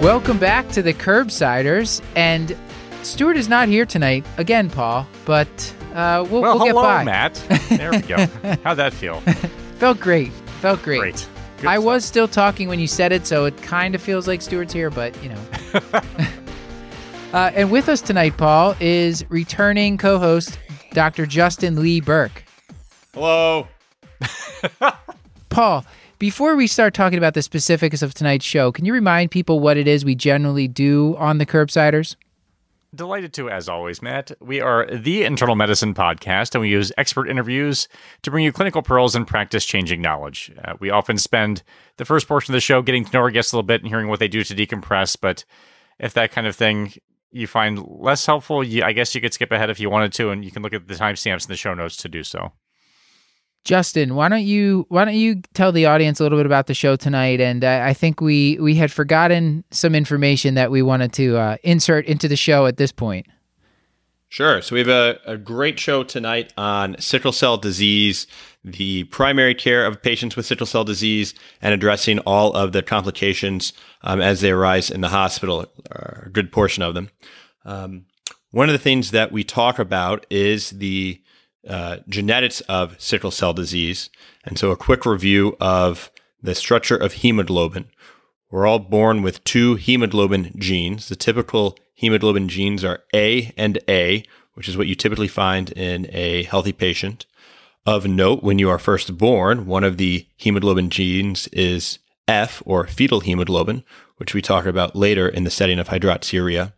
Welcome back to the Curbsiders, and Stuart is not here tonight again, Paul. But uh, we'll, Well, we'll get hello, by. Matt. There we go. How'd that feel? Felt great. Felt great. Great. Good I stuff. was still talking when you said it, so it kind of feels like Stuart's here, but you know. uh, and with us tonight, Paul, is returning co-host Dr. Justin Lee Berk. Hello. Paul, before we start talking about the specifics of tonight's show, can you remind people what it is we generally do on the Curbsiders? Delighted to, as always, Matt. We are the internal medicine podcast, and we use expert interviews to bring you clinical pearls and practice changing knowledge. Uh, we often spend the first portion of the show getting to know our guests a little bit and hearing what they do to decompress. But if that kind of thing you find less helpful, you, I guess you could skip ahead if you wanted to, and you can look at the timestamps in the show notes to do so. Justin, why don't you why don't you tell the audience a little bit about the show tonight? And uh, I think we we had forgotten some information that we wanted to uh, insert into the show at this point. Sure. So we have a, a great show tonight on sickle cell disease, the primary care of patients with sickle cell disease, and addressing all of the complications um, as they arise in the hospital, a good portion of them. Um, one of the things that we talk about is the uh, genetics of sickle cell disease. And so a quick review of the structure of hemoglobin. We're all born with two hemoglobin genes. The typical hemoglobin genes are A and A, which is what you typically find in a healthy patient. Of note, when you are first born, one of the hemoglobin genes is F or fetal hemoglobin, which we talk about later in the setting of hydroxyurea.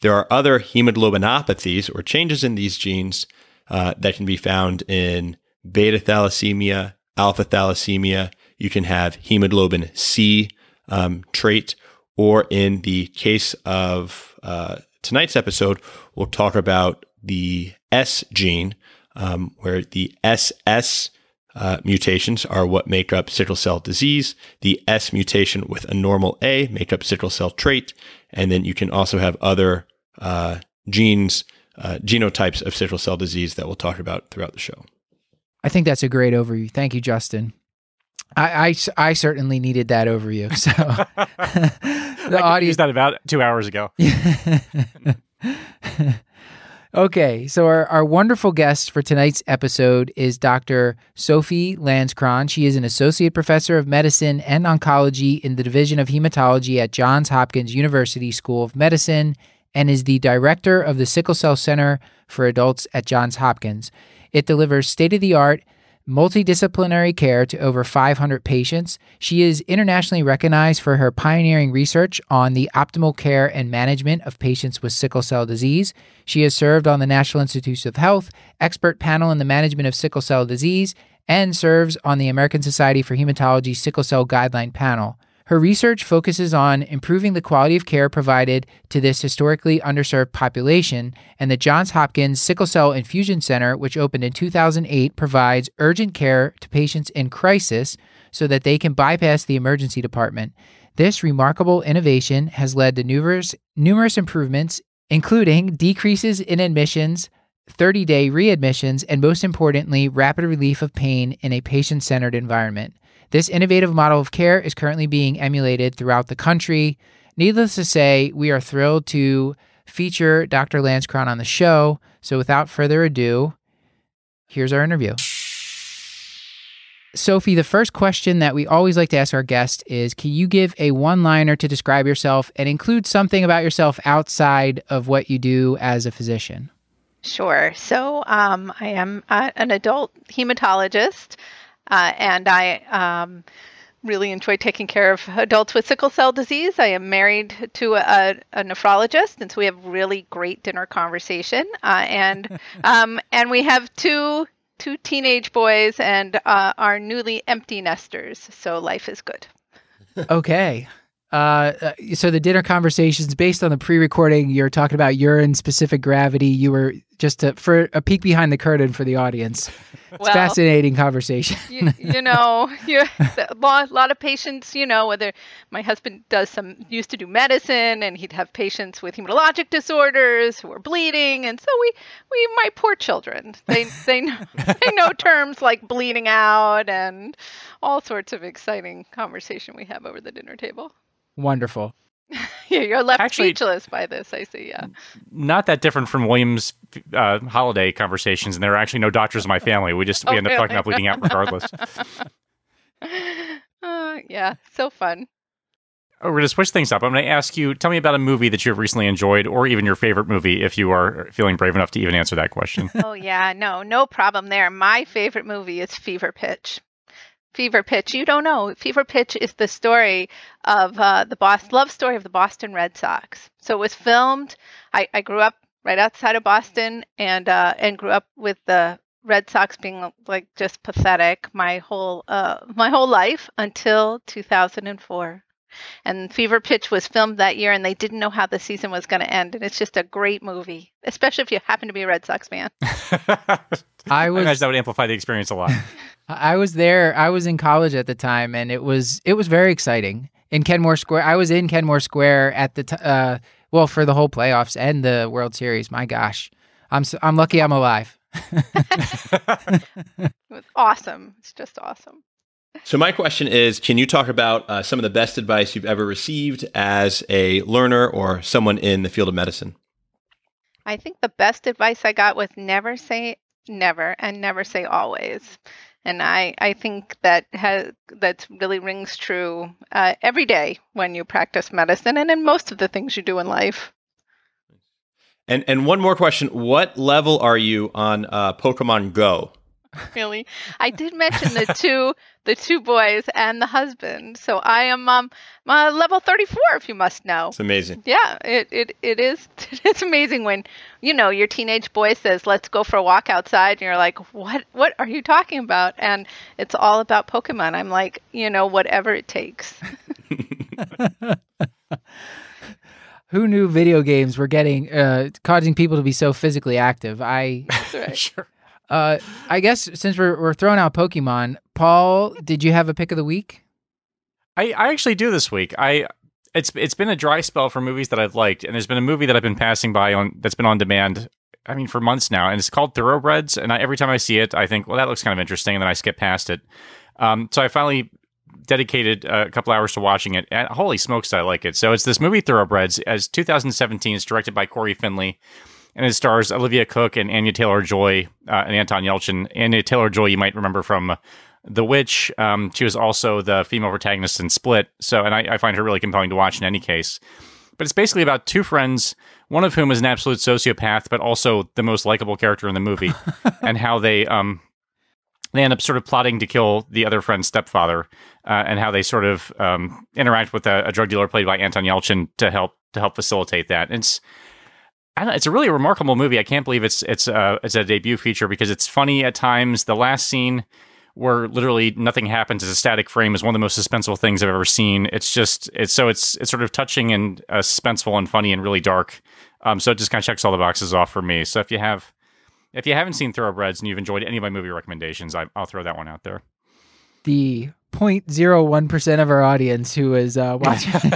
There are other hemoglobinopathies or changes in these genes uh, that can be found in beta thalassemia, alpha thalassemia. You can have hemoglobin C um, trait, or in the case of uh, tonight's episode, we'll talk about the S gene, um, where the SS uh, mutations are what make up sickle cell disease. The S mutation with a normal A make up sickle cell trait, and then you can also have other uh, genes, uh, genotypes of sickle cell disease that we'll talk about throughout the show. I think that's a great overview. Thank you, Justin. I, I, I certainly needed that overview. So the could audience use that about two hours ago. okay, so our, our wonderful guest for tonight's episode is Dr. Sophie Lanzkron. She is an associate professor of medicine and oncology in the Division of Hematology at Johns Hopkins University School of Medicine and is the director of the Sickle Cell Center for Adults at Johns Hopkins. It delivers state of the art multidisciplinary care to over 500 patients. She is internationally recognized for her pioneering research on the optimal care and management of patients with sickle cell disease. She has served on the National Institutes of Health expert panel in the management of sickle cell disease and serves on the American Society for Hematology sickle cell guideline panel. Her research focuses on improving the quality of care provided to this historically underserved population, and the Johns Hopkins Sickle Cell Infusion Center, which opened in 2008, provides urgent care to patients in crisis so that they can bypass the emergency department. This remarkable innovation has led to numerous, numerous improvements, including decreases in admissions, 30 day readmissions, and most importantly, rapid relief of pain in a patient centered environment. This innovative model of care is currently being emulated throughout the country. Needless to say, we are thrilled to feature Dr. Lanzkron on the show. So, without further ado, here's our interview. Sophie, the first question that we always like to ask our guest is Can you give a one liner to describe yourself and include something about yourself outside of what you do as a physician? Sure. So um, I am uh, an adult hematologist, uh, and I um, really enjoy taking care of adults with sickle cell disease. I am married to a, a nephrologist, and so we have really great dinner conversation. Uh, and um, and we have two two teenage boys and uh, are newly empty nesters. So life is good. Okay. Uh, uh, so the dinner conversations based on the pre-recording, you're talking about urine specific gravity. You were just to, for a peek behind the curtain for the audience. It's Well, fascinating conversation. you, you know, you, a lot, lot of patients, you know, whether my husband does some, used to do medicine and he'd have patients with hematologic disorders who are bleeding. And so we, we, my poor children, they, they, kn- they know terms like bleeding out and all sorts of exciting conversation we have over the dinner table. Wonderful. Yeah, you're left Actually- speechless by this, I see. Yeah. Not that different from William's uh, holiday conversations, and there are actually no doctors in my family. We just we Oh, end up talking really? about bleeding out regardless. Uh, yeah, so fun. Oh, We're going to switch things up. I'm going to ask you, tell me about a movie that you've recently enjoyed, or even your favorite movie, if you are feeling brave enough to even answer that question. oh yeah, no, no problem there. My favorite movie is Fever Pitch. Fever Pitch. You don't know. Fever Pitch is the story of uh, the Boston love story of the Boston Red Sox. So it was filmed. I, I grew up right outside of Boston and uh, and grew up with the Red Sox being like just pathetic my whole uh, my whole life until 2004. And Fever Pitch was filmed that year, and they didn't know how the season was going to end. And it's just a great movie, especially if you happen to be a Red Sox fan. I I imagine that would amplify the experience a lot. I was there. I was in college at the time, and it was it was very exciting in Kenmore Square. I was in Kenmore Square at the t- uh, well for the whole playoffs and the World Series. My gosh, I'm so, I'm lucky I'm alive. It was awesome. It's just awesome. So my question is, can you talk about uh, some of the best advice you've ever received as a learner or someone in the field of medicine? I think the best advice I got was never say never and never say always. And I, I think that has that really rings true uh, every day when you practice medicine and in most of the things you do in life. And and one more question: What level are you on uh, Pokemon Go? Really, I did mention the two the two boys and the husband. So I am um uh, level thirty four, if you must know. It's amazing. Yeah, it, it, it is it's amazing when you know your teenage boy says, "Let's go for a walk outside," and you're like, "What what are you talking about?" And it's all about Pokemon. I'm like, you know, whatever it takes. Who knew video games were getting uh, causing people to be so physically active? I That's right. sure. Uh, I guess since we're we're throwing out Pokemon, Paul, did you have a pick of the week? I, I actually do this week. I it's it's been a dry spell for movies that I've liked, and there's been a movie that I've been passing by on that's been on demand. I mean, for months now, and it's called Thoroughbreds. And I, every time I see it, I think, well, that looks kind of interesting, and then I skip past it. Um, so I finally dedicated a couple hours to watching it, and holy smokes, I like it. So it's this movie Thoroughbreds, as 2017. It's directed by Cory Finley, and it stars Olivia Cooke and Anya Taylor Joy uh, and Anton Yelchin. Anya Taylor Joy, you might remember from The Witch. Um, she was also the female protagonist in Split. So, and I, I find her really compelling to watch in any case. But it's basically about two friends, one of whom is an absolute sociopath, but also the most likable character in the movie, and how they um they end up sort of plotting to kill the other friend's stepfather, uh, and how they sort of um, interact with a, a drug dealer played by Anton Yelchin to help to help facilitate that. And it's I don't know, it's a really remarkable movie. I can't believe it's it's uh, it's a debut feature because it's funny at times. The last scene where literally nothing happens as a static frame is one of the most suspenseful things I've ever seen. It's just it's so it's it's sort of touching and uh, suspenseful and funny and really dark. Um, so it just kind of checks all the boxes off for me. So if you have if you haven't seen Thoroughbreds and you've enjoyed any of my movie recommendations, I, I'll throw that one out there. The 0.01 percent of our audience who is uh, watching.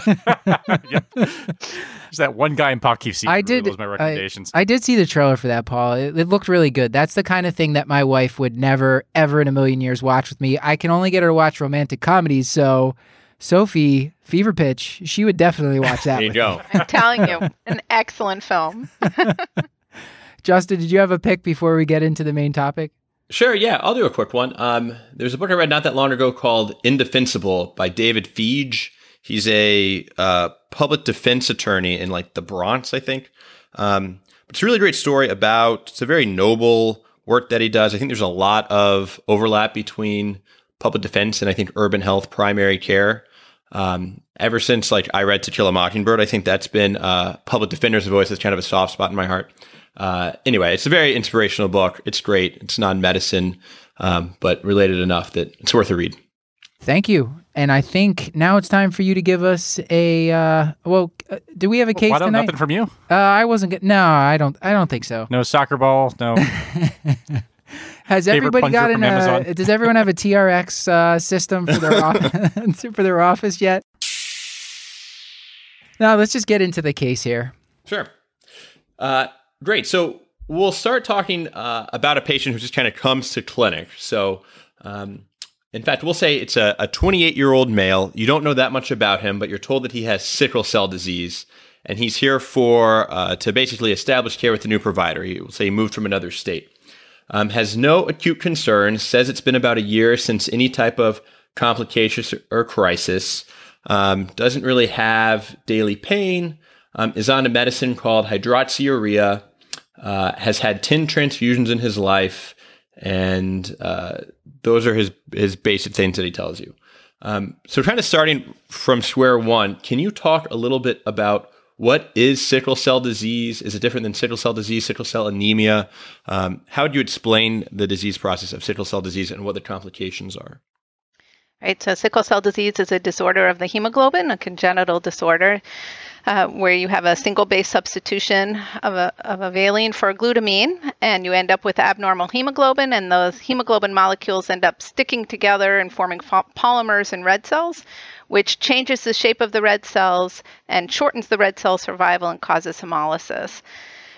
yep. There's that one guy in Poughkeepsie. I did- those my recommendations. I did see the trailer for that, Paul. It, it looked really good. That's the kind of thing that my wife would never, ever in a million years watch with me. I can only get her to watch romantic comedies. So, Sophie, Fever Pitch, she would definitely watch that. There you go. me. I'm telling you, an excellent film. Justin, did you have a pick before we get into the main topic? Sure, yeah, I'll do a quick one. Um, there's a book I read not that long ago called Indefensible by David Feige. He's a uh, public defense attorney in like the Bronx, I think. Um, it's a really great story about. It's a very noble work that he does. I think there's a lot of overlap between public defense and I think urban health primary care. Um, ever since like I read To Kill a Mockingbird, I think that's been uh, public defender's voice. That's kind of a soft spot in my heart. Uh, anyway, it's a very inspirational book. It's great. It's non medicine, um, but related enough that it's worth a read. Thank you. And I think now it's time for you to give us a. Uh, well, uh, do we have a case Why don't tonight? nothing from you? Uh, I wasn't. Get, no, I don't. I don't think so. No soccer ball. No. Has everybody got from an? Uh, does everyone have a TRX uh, system for their off- for their office yet? Now let's just get into the case here. Sure. Uh, great. So we'll start talking uh, about a patient who just kind of comes to clinic. So, um, in fact, we'll say it's a 28 year old male. You don't know that much about him, but you're told that he has sickle cell disease, and he's here for uh, to basically establish care with a new provider. He will say he moved from another state. Um, has no acute concerns. Says it's been about a year since any type of complications or crisis. Um, doesn't really have daily pain. Um, is on a medicine called hydroxyurea. Uh, has had 10 transfusions in his life, and uh, those are his his basic things that he tells you. Um, so, kind of starting from square one, can you talk a little bit about what is sickle cell disease? Is it different than sickle cell disease, sickle cell anemia? Um, how would you explain the disease process of sickle cell disease and what the complications are? Right, so sickle cell disease is a disorder of the hemoglobin, a congenital disorder, uh, where you have a single base substitution of a, of a valine for a glutamine, and you end up with abnormal hemoglobin, and those hemoglobin molecules end up sticking together and forming fo- polymers in red cells, which changes the shape of the red cells and shortens the red cell survival and causes hemolysis.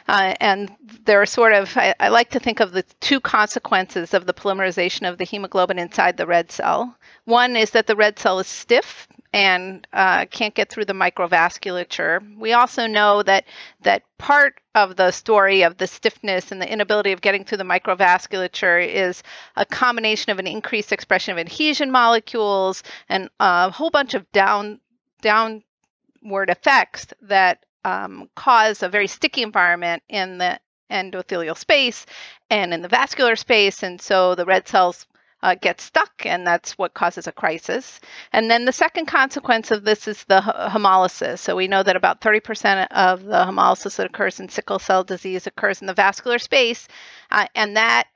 Uh, and there are sort of, I, I, like to think of the two consequences of the polymerization of the hemoglobin inside the red cell. One is that the red cell is stiff and uh, can't get through the microvasculature. We also know that that part of the story of the stiffness and the inability of getting through the microvasculature is a combination of an increased expression of adhesion molecules and a whole bunch of down downward effects that um, cause a very sticky environment in the endothelial space and in the vascular space. And so the red cells uh, get stuck, and that's what causes a crisis. And then the second consequence of this is the hemolysis. So we know that about 30% of the hemolysis that occurs in sickle cell disease occurs in the vascular space, uh, and that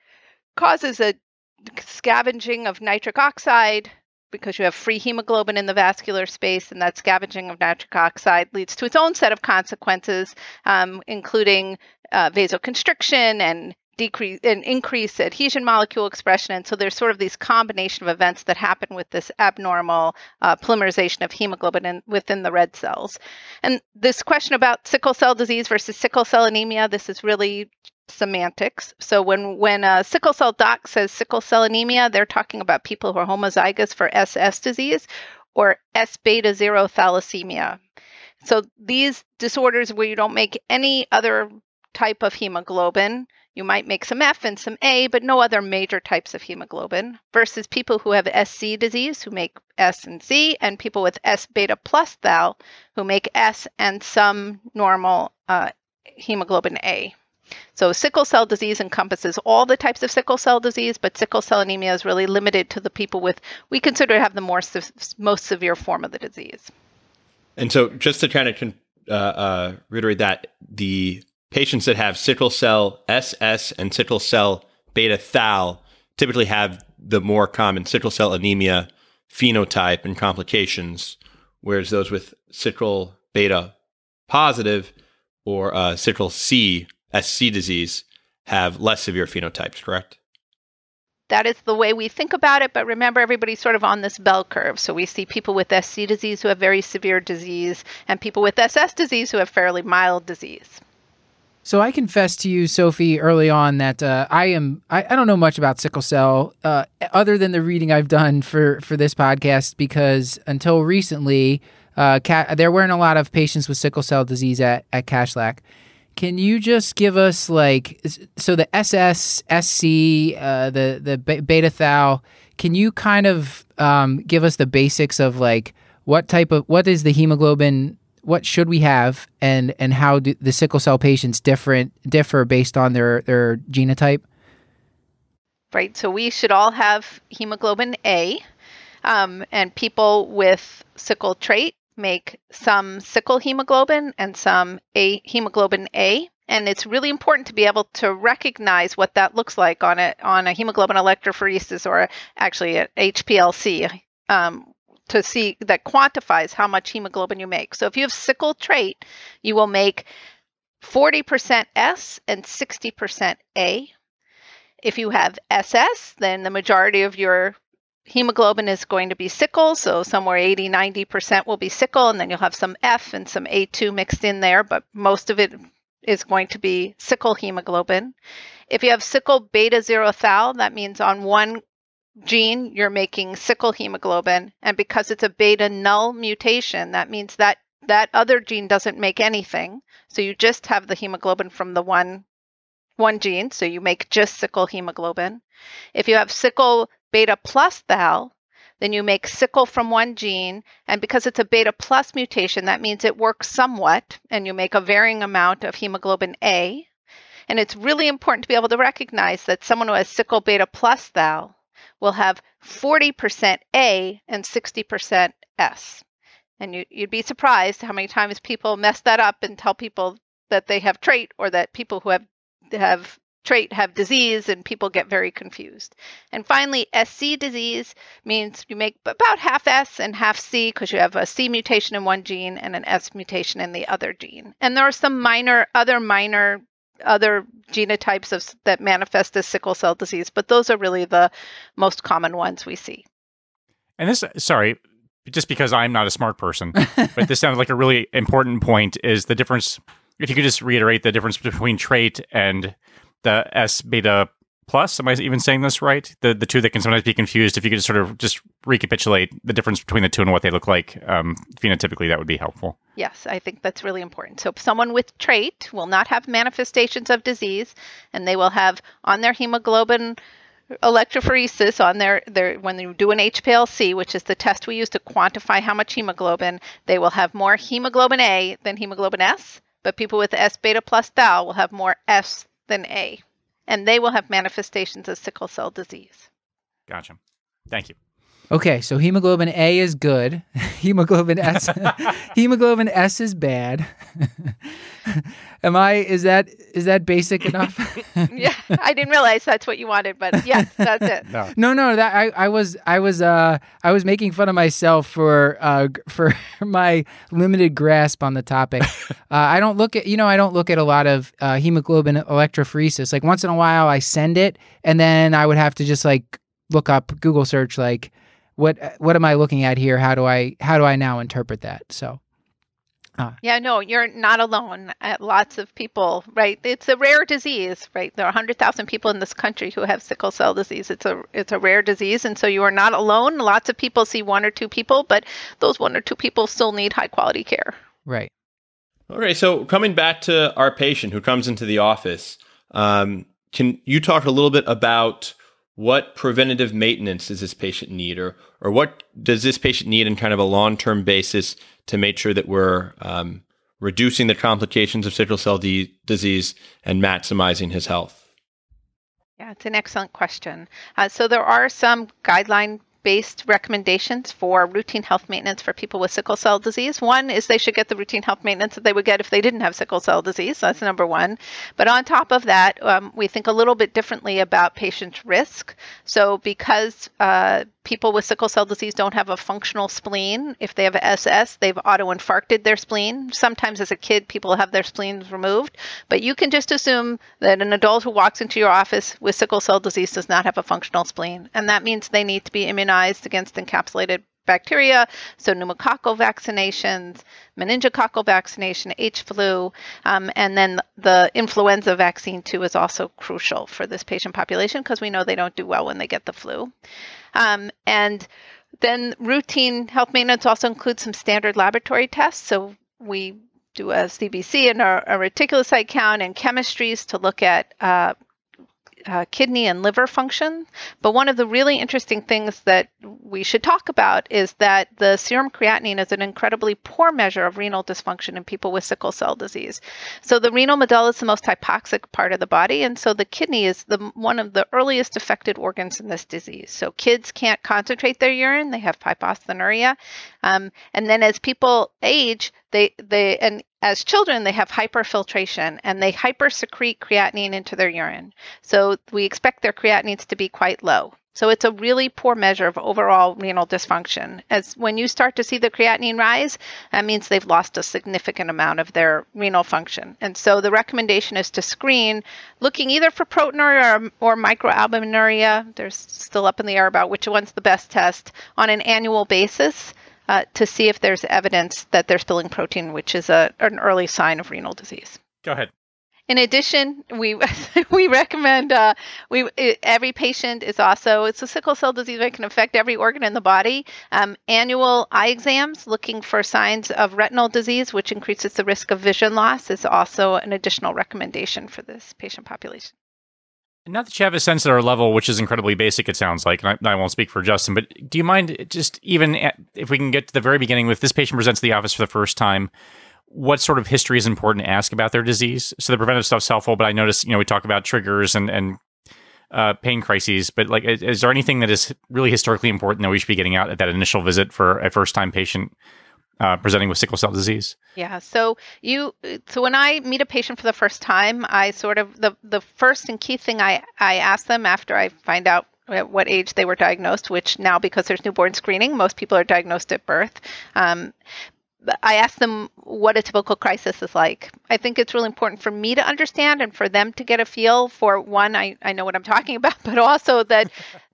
causes a scavenging of nitric oxide because you have free hemoglobin in the vascular space, and that scavenging of nitric oxide leads to its own set of consequences, um, including uh, vasoconstriction and decrease and increase adhesion molecule expression. And so there's sort of these combination of events that happen with this abnormal uh, polymerization of hemoglobin in, within the red cells. And this question about sickle cell disease versus sickle cell anemia, this is really semantics. So when when a sickle cell doc says sickle cell anemia, they're talking about people who are homozygous for SS disease or S beta zero thalassemia. So these disorders where you don't make any other type of hemoglobin, you might make some F and some A, but no other major types of hemoglobin, versus people who have SC disease who make S and C, and people with S beta plus thal who make S and some normal uh, hemoglobin A. So, sickle cell disease encompasses all the types of sickle cell disease, but sickle cell anemia is really limited to the people with, we consider to have the more most severe form of the disease. And so, just to kind of uh, uh, reiterate that, the patients that have sickle cell SS and sickle cell beta thal typically have the more common sickle cell anemia phenotype and complications, whereas those with sickle beta positive or uh, sickle C SC disease have less severe phenotypes, correct? That is the way we think about it, but remember, everybody's sort of on this bell curve. So we see people with SC disease who have very severe disease, and people with SS disease who have fairly mild disease. So I confess to you, Sophie, early on that uh, I am I, I, don't know much about sickle cell uh, other than the reading I've done for for this podcast because until recently, uh, there weren't a lot of patients with sickle cell disease at at Kashlak. Can you just give us like so the SS, SC, uh, the the beta thal? Can you kind of um, give us the basics of like what type of what is the hemoglobin? What should we have, and and how do the sickle cell patients different differ based on their their genotype? Right. So we should all have hemoglobin A, um, and people with sickle trait make some sickle hemoglobin and some A hemoglobin A. And it's really important to be able to recognize what that looks like on a on a hemoglobin electrophoresis or actually at HPLC, um, to see that quantifies how much hemoglobin you make. So if you have sickle trait, you will make 40% S and 60% A. If you have SS, then the majority of your hemoglobin is going to be sickle, so somewhere 80 90% will be sickle, and then you'll have some F and some A2 mixed in there, but most of it is going to be sickle hemoglobin. If you have sickle beta zero thal, that means on one gene you're making sickle hemoglobin, and because it's a beta null mutation, that means that that other gene doesn't make anything. So you just have the hemoglobin from the one one gene, so you make just sickle hemoglobin. If you have sickle beta plus thal, then you make sickle from one gene, and because it's a beta plus mutation, that means it works somewhat, and you make a varying amount of hemoglobin A. And it's really important to be able to recognize that someone who has sickle beta plus thal will have 40% A and 60% S. And you, would be surprised how many times people mess that up and tell people that they have trait or that people who have have trait have disease and people get very confused. And finally, SC disease means you make about half S and half C because you have a C mutation in one gene and an S mutation in the other gene. And there are some minor other minor other genotypes of, that manifest as sickle cell disease, but those are really the most common ones we see. And this, sorry, just because I'm not a smart person, but this sounds like a really important point is the difference. If you could just reiterate the difference between trait and the S beta plus. Am I even saying this right? The the two that can sometimes be confused. If you could sort of just recapitulate the difference between the two and what they look like um, phenotypically, that would be helpful. Yes, I think that's really important. So, someone with trait will not have manifestations of disease, and they will have on their hemoglobin electrophoresis on their, their when you do an HPLC, which is the test we use to quantify how much hemoglobin, they will have more hemoglobin A than hemoglobin S. But people with S beta plus thal will have more S than A, and they will have manifestations of sickle cell disease. Gotcha. Thank you. Okay, so hemoglobin A is good. hemoglobin S hemoglobin S is bad. Am I is that is that basic enough? yeah, I didn't realize that's what you wanted, but yes, that's it. No. no, no, that I, I was I was uh I was making fun of myself for uh for my limited grasp on the topic. Uh, I don't look at you know I don't look at a lot of uh, hemoglobin electrophoresis. Like once in a while I send it and then I would have to just like look up Google search like what what am I looking at here? How do I how do I now interpret that? So uh, yeah, no, you're not alone. Uh, lots of people, right? It's a rare disease, right? There are 100,000 people in this country who have sickle cell disease. It's a it's a rare disease, and so you are not alone. Lots of people see one or two people, but those one or two people still need high quality care. Right. Okay, so coming back to our patient who comes into the office, um, can you talk a little bit about what preventative maintenance does this patient need or or what does this patient need in kind of a long-term basis to make sure that we're um, reducing the complications of sickle cell d- disease and maximizing his health? Yeah it's an excellent question. Uh, so there are some guideline based recommendations for routine health maintenance for people with sickle cell disease. One is they should get the routine health maintenance that they would get if they didn't have sickle cell disease. That's number one. But on top of that, um, we think a little bit differently about patient risk. So because uh, people with sickle cell disease don't have a functional spleen. If they have SS, they've autoinfarcted their spleen. Sometimes as a kid, people have their spleens removed, but you can just assume that an adult who walks into your office with sickle cell disease does not have a functional spleen. And that means they need to be immunized against encapsulated bacteria, so pneumococcal vaccinations, meningococcal vaccination, H flu, um, and then the influenza vaccine too is also crucial for this patient population because we know they don't do well when they get the flu. Um, and then routine health maintenance also includes some standard laboratory tests. So we do a CBC and a, reticulocyte count and chemistries to look at uh, uh, kidney and liver function. But one of the really interesting things that we should talk about is that the serum creatinine is an incredibly poor measure of renal dysfunction in people with sickle cell disease. So the renal medulla is the most hypoxic part of the body, and so the kidney is the one of the earliest affected organs in this disease. So kids can't concentrate their urine; they have hyposthenuria, um, and then as people age, they they and as children they have hyperfiltration and they hypersecrete creatinine into their urine. So we expect their creatinines to be quite low. So it's a really poor measure of overall renal dysfunction. As when you start to see the creatinine rise, that means they've lost a significant amount of their renal function. And so the recommendation is to screen looking either for proteinuria or, or microalbuminuria. There's still up in the air about which one's the best test on an annual basis. Uh, to see if there's evidence that they're spilling protein, which is a, an early sign of renal disease. Go ahead. In addition, we we recommend uh, we every patient is also it's a sickle cell disease that can affect every organ in the body. Um, annual eye exams looking for signs of retinal disease, which increases the risk of vision loss, is also an additional recommendation for this patient population. Not that you have a sense at our level, which is incredibly basic, it sounds like, and I, I, won't speak for Justin, but do you mind just even at, if we can get to the very beginning with this patient presents to the office for the first time? what sort of history is important to ask about their disease. So the preventive stuff's helpful, but I notice, you know, we talk about triggers and, and uh, pain crises, but like, is, is, there anything that is really historically important that we should be getting out at that initial visit for a first time patient uh, presenting with sickle cell disease? Yeah. So you, so when I meet a patient for the first time, I sort of the the first and key thing I I ask them after I find out at what age they were diagnosed, which now because there's newborn screening, most people are diagnosed at birth. Um, I ask them what a typical crisis is like. I think it's really important for me to understand and for them to get a feel for one, I, I know what I'm talking about, but also that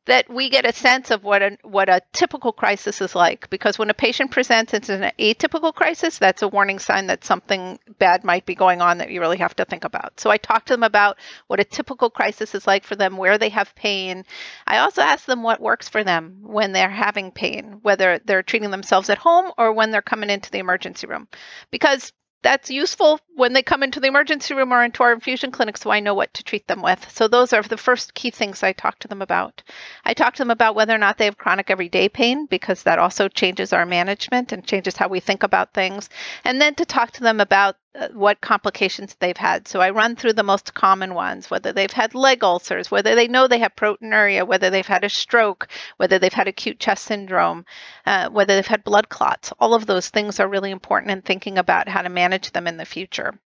that we get a sense of what a what a typical crisis is like because when a patient presents it's an atypical crisis that's a warning sign that something bad might be going on that you really have to think about. So i talk to them about what a typical crisis is like for them where they have pain. I also ask them what works for them when they're having pain whether they're treating themselves at home or when they're coming into the emergency room. Because that's useful when they come into the emergency room or into our infusion clinic so I know what to treat them with. So those are the first key things I talk to them about. I talk to them about whether or not they have chronic everyday pain because that also changes our management and changes how we think about things. And then to talk to them about what complications they've had. So I run through the most common ones, whether they've had leg ulcers, whether they know they have proteinuria, whether they've had a stroke, whether they've had acute chest syndrome, uh, whether they've had blood clots. All of those things are really important in thinking about how to manage them in the future.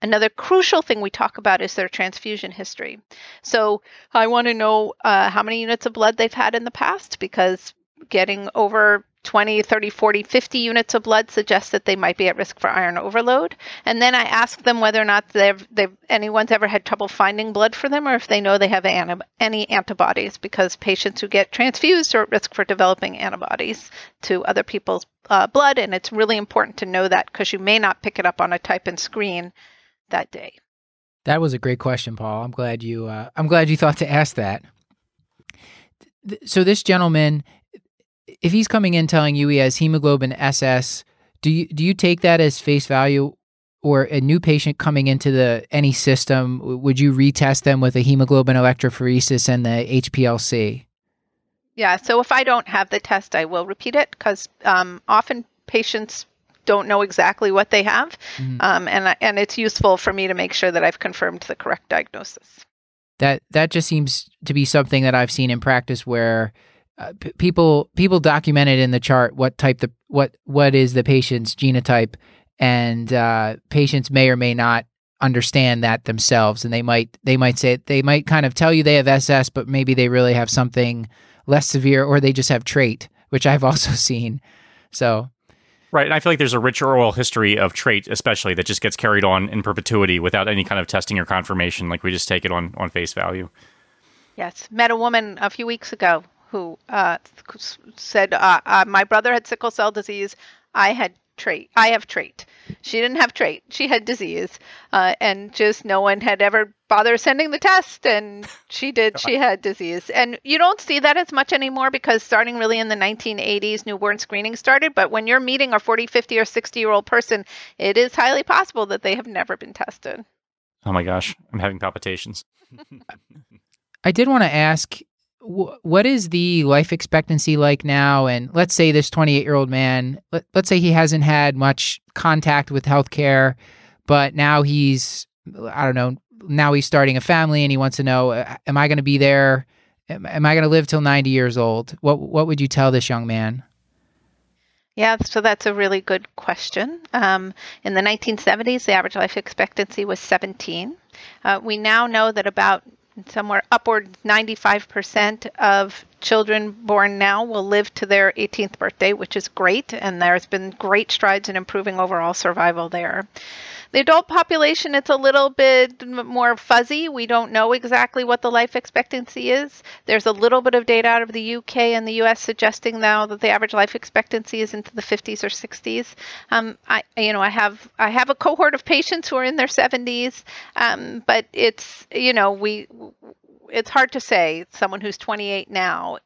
Another crucial thing we talk about is their transfusion history. So I want to know uh, how many units of blood they've had in the past because getting over 20, 30, 40, 50 units of blood suggests that they might be at risk for iron overload. And then I ask them whether or not they've, they've anyone's ever had trouble finding blood for them or if they know they have anti- any antibodies because patients who get transfused are at risk for developing antibodies to other people's uh, blood. And it's really important to know that because you may not pick it up on a type and screen that day. That was a great question, Paul. I'm glad you. Uh, I'm glad you thought to ask that. So this gentleman if he's coming in telling you he has hemoglobin SS, do you do you take that as face value? Or a new patient coming into the any system, would you retest them with a hemoglobin electrophoresis and the HPLC? Yeah, so if I don't have the test, I will repeat it because um, often patients don't know exactly what they have, mm-hmm. um, and and it's useful for me to make sure that I've confirmed the correct diagnosis. That that just seems to be something that I've seen in practice where uh, p- people people documented in the chart what type the what what is the patient's genotype, and uh, patients may or may not understand that themselves, and they might they might say they might kind of tell you they have SS, but maybe they really have something less severe, or they just have trait, which I've also seen. So Right. And I feel like there's a rich oral history of trait, especially that just gets carried on in perpetuity without any kind of testing or confirmation. Like we just take it on, on face value. Yes. Met a woman a few weeks ago who uh, said, uh, uh, "My brother had sickle cell disease. I had trait. I have trait. She didn't have trait. She had disease, uh, and just no one had ever bothered sending the test, and she did. She had disease, and you don't see that as much anymore because starting really in the 1980s, newborn screening started. But when you're meeting a 40, 50, or 60 year old person, it is highly possible that they have never been tested. Oh my gosh, I'm having palpitations. I did want to ask what is the life expectancy like now? And let's say this 28 year old man, let, let's say he hasn't had much contact with healthcare, but now he's, I don't know, now he's starting a family and he wants to know, uh, am I going to be there? Am, am I going to live till 90 years old? What, what would you tell this young man? Yeah, so that's a really good question. Um, in the 1970s, the average life expectancy was 17. Uh, we now know that about somewhere upward 95% of children born now will live to their 18th birthday, which is great, and there's been great strides in improving overall survival there. The adult population, it's a little bit more fuzzy. We don't know exactly what the life expectancy is. There's a little bit of data out of the UK and the US suggesting now that the average life expectancy is into the 50s or 60s. Um, I, you know, I have I have a cohort of patients who are in their 70s, um, but it's you know we it's hard to say. Someone who's 28 now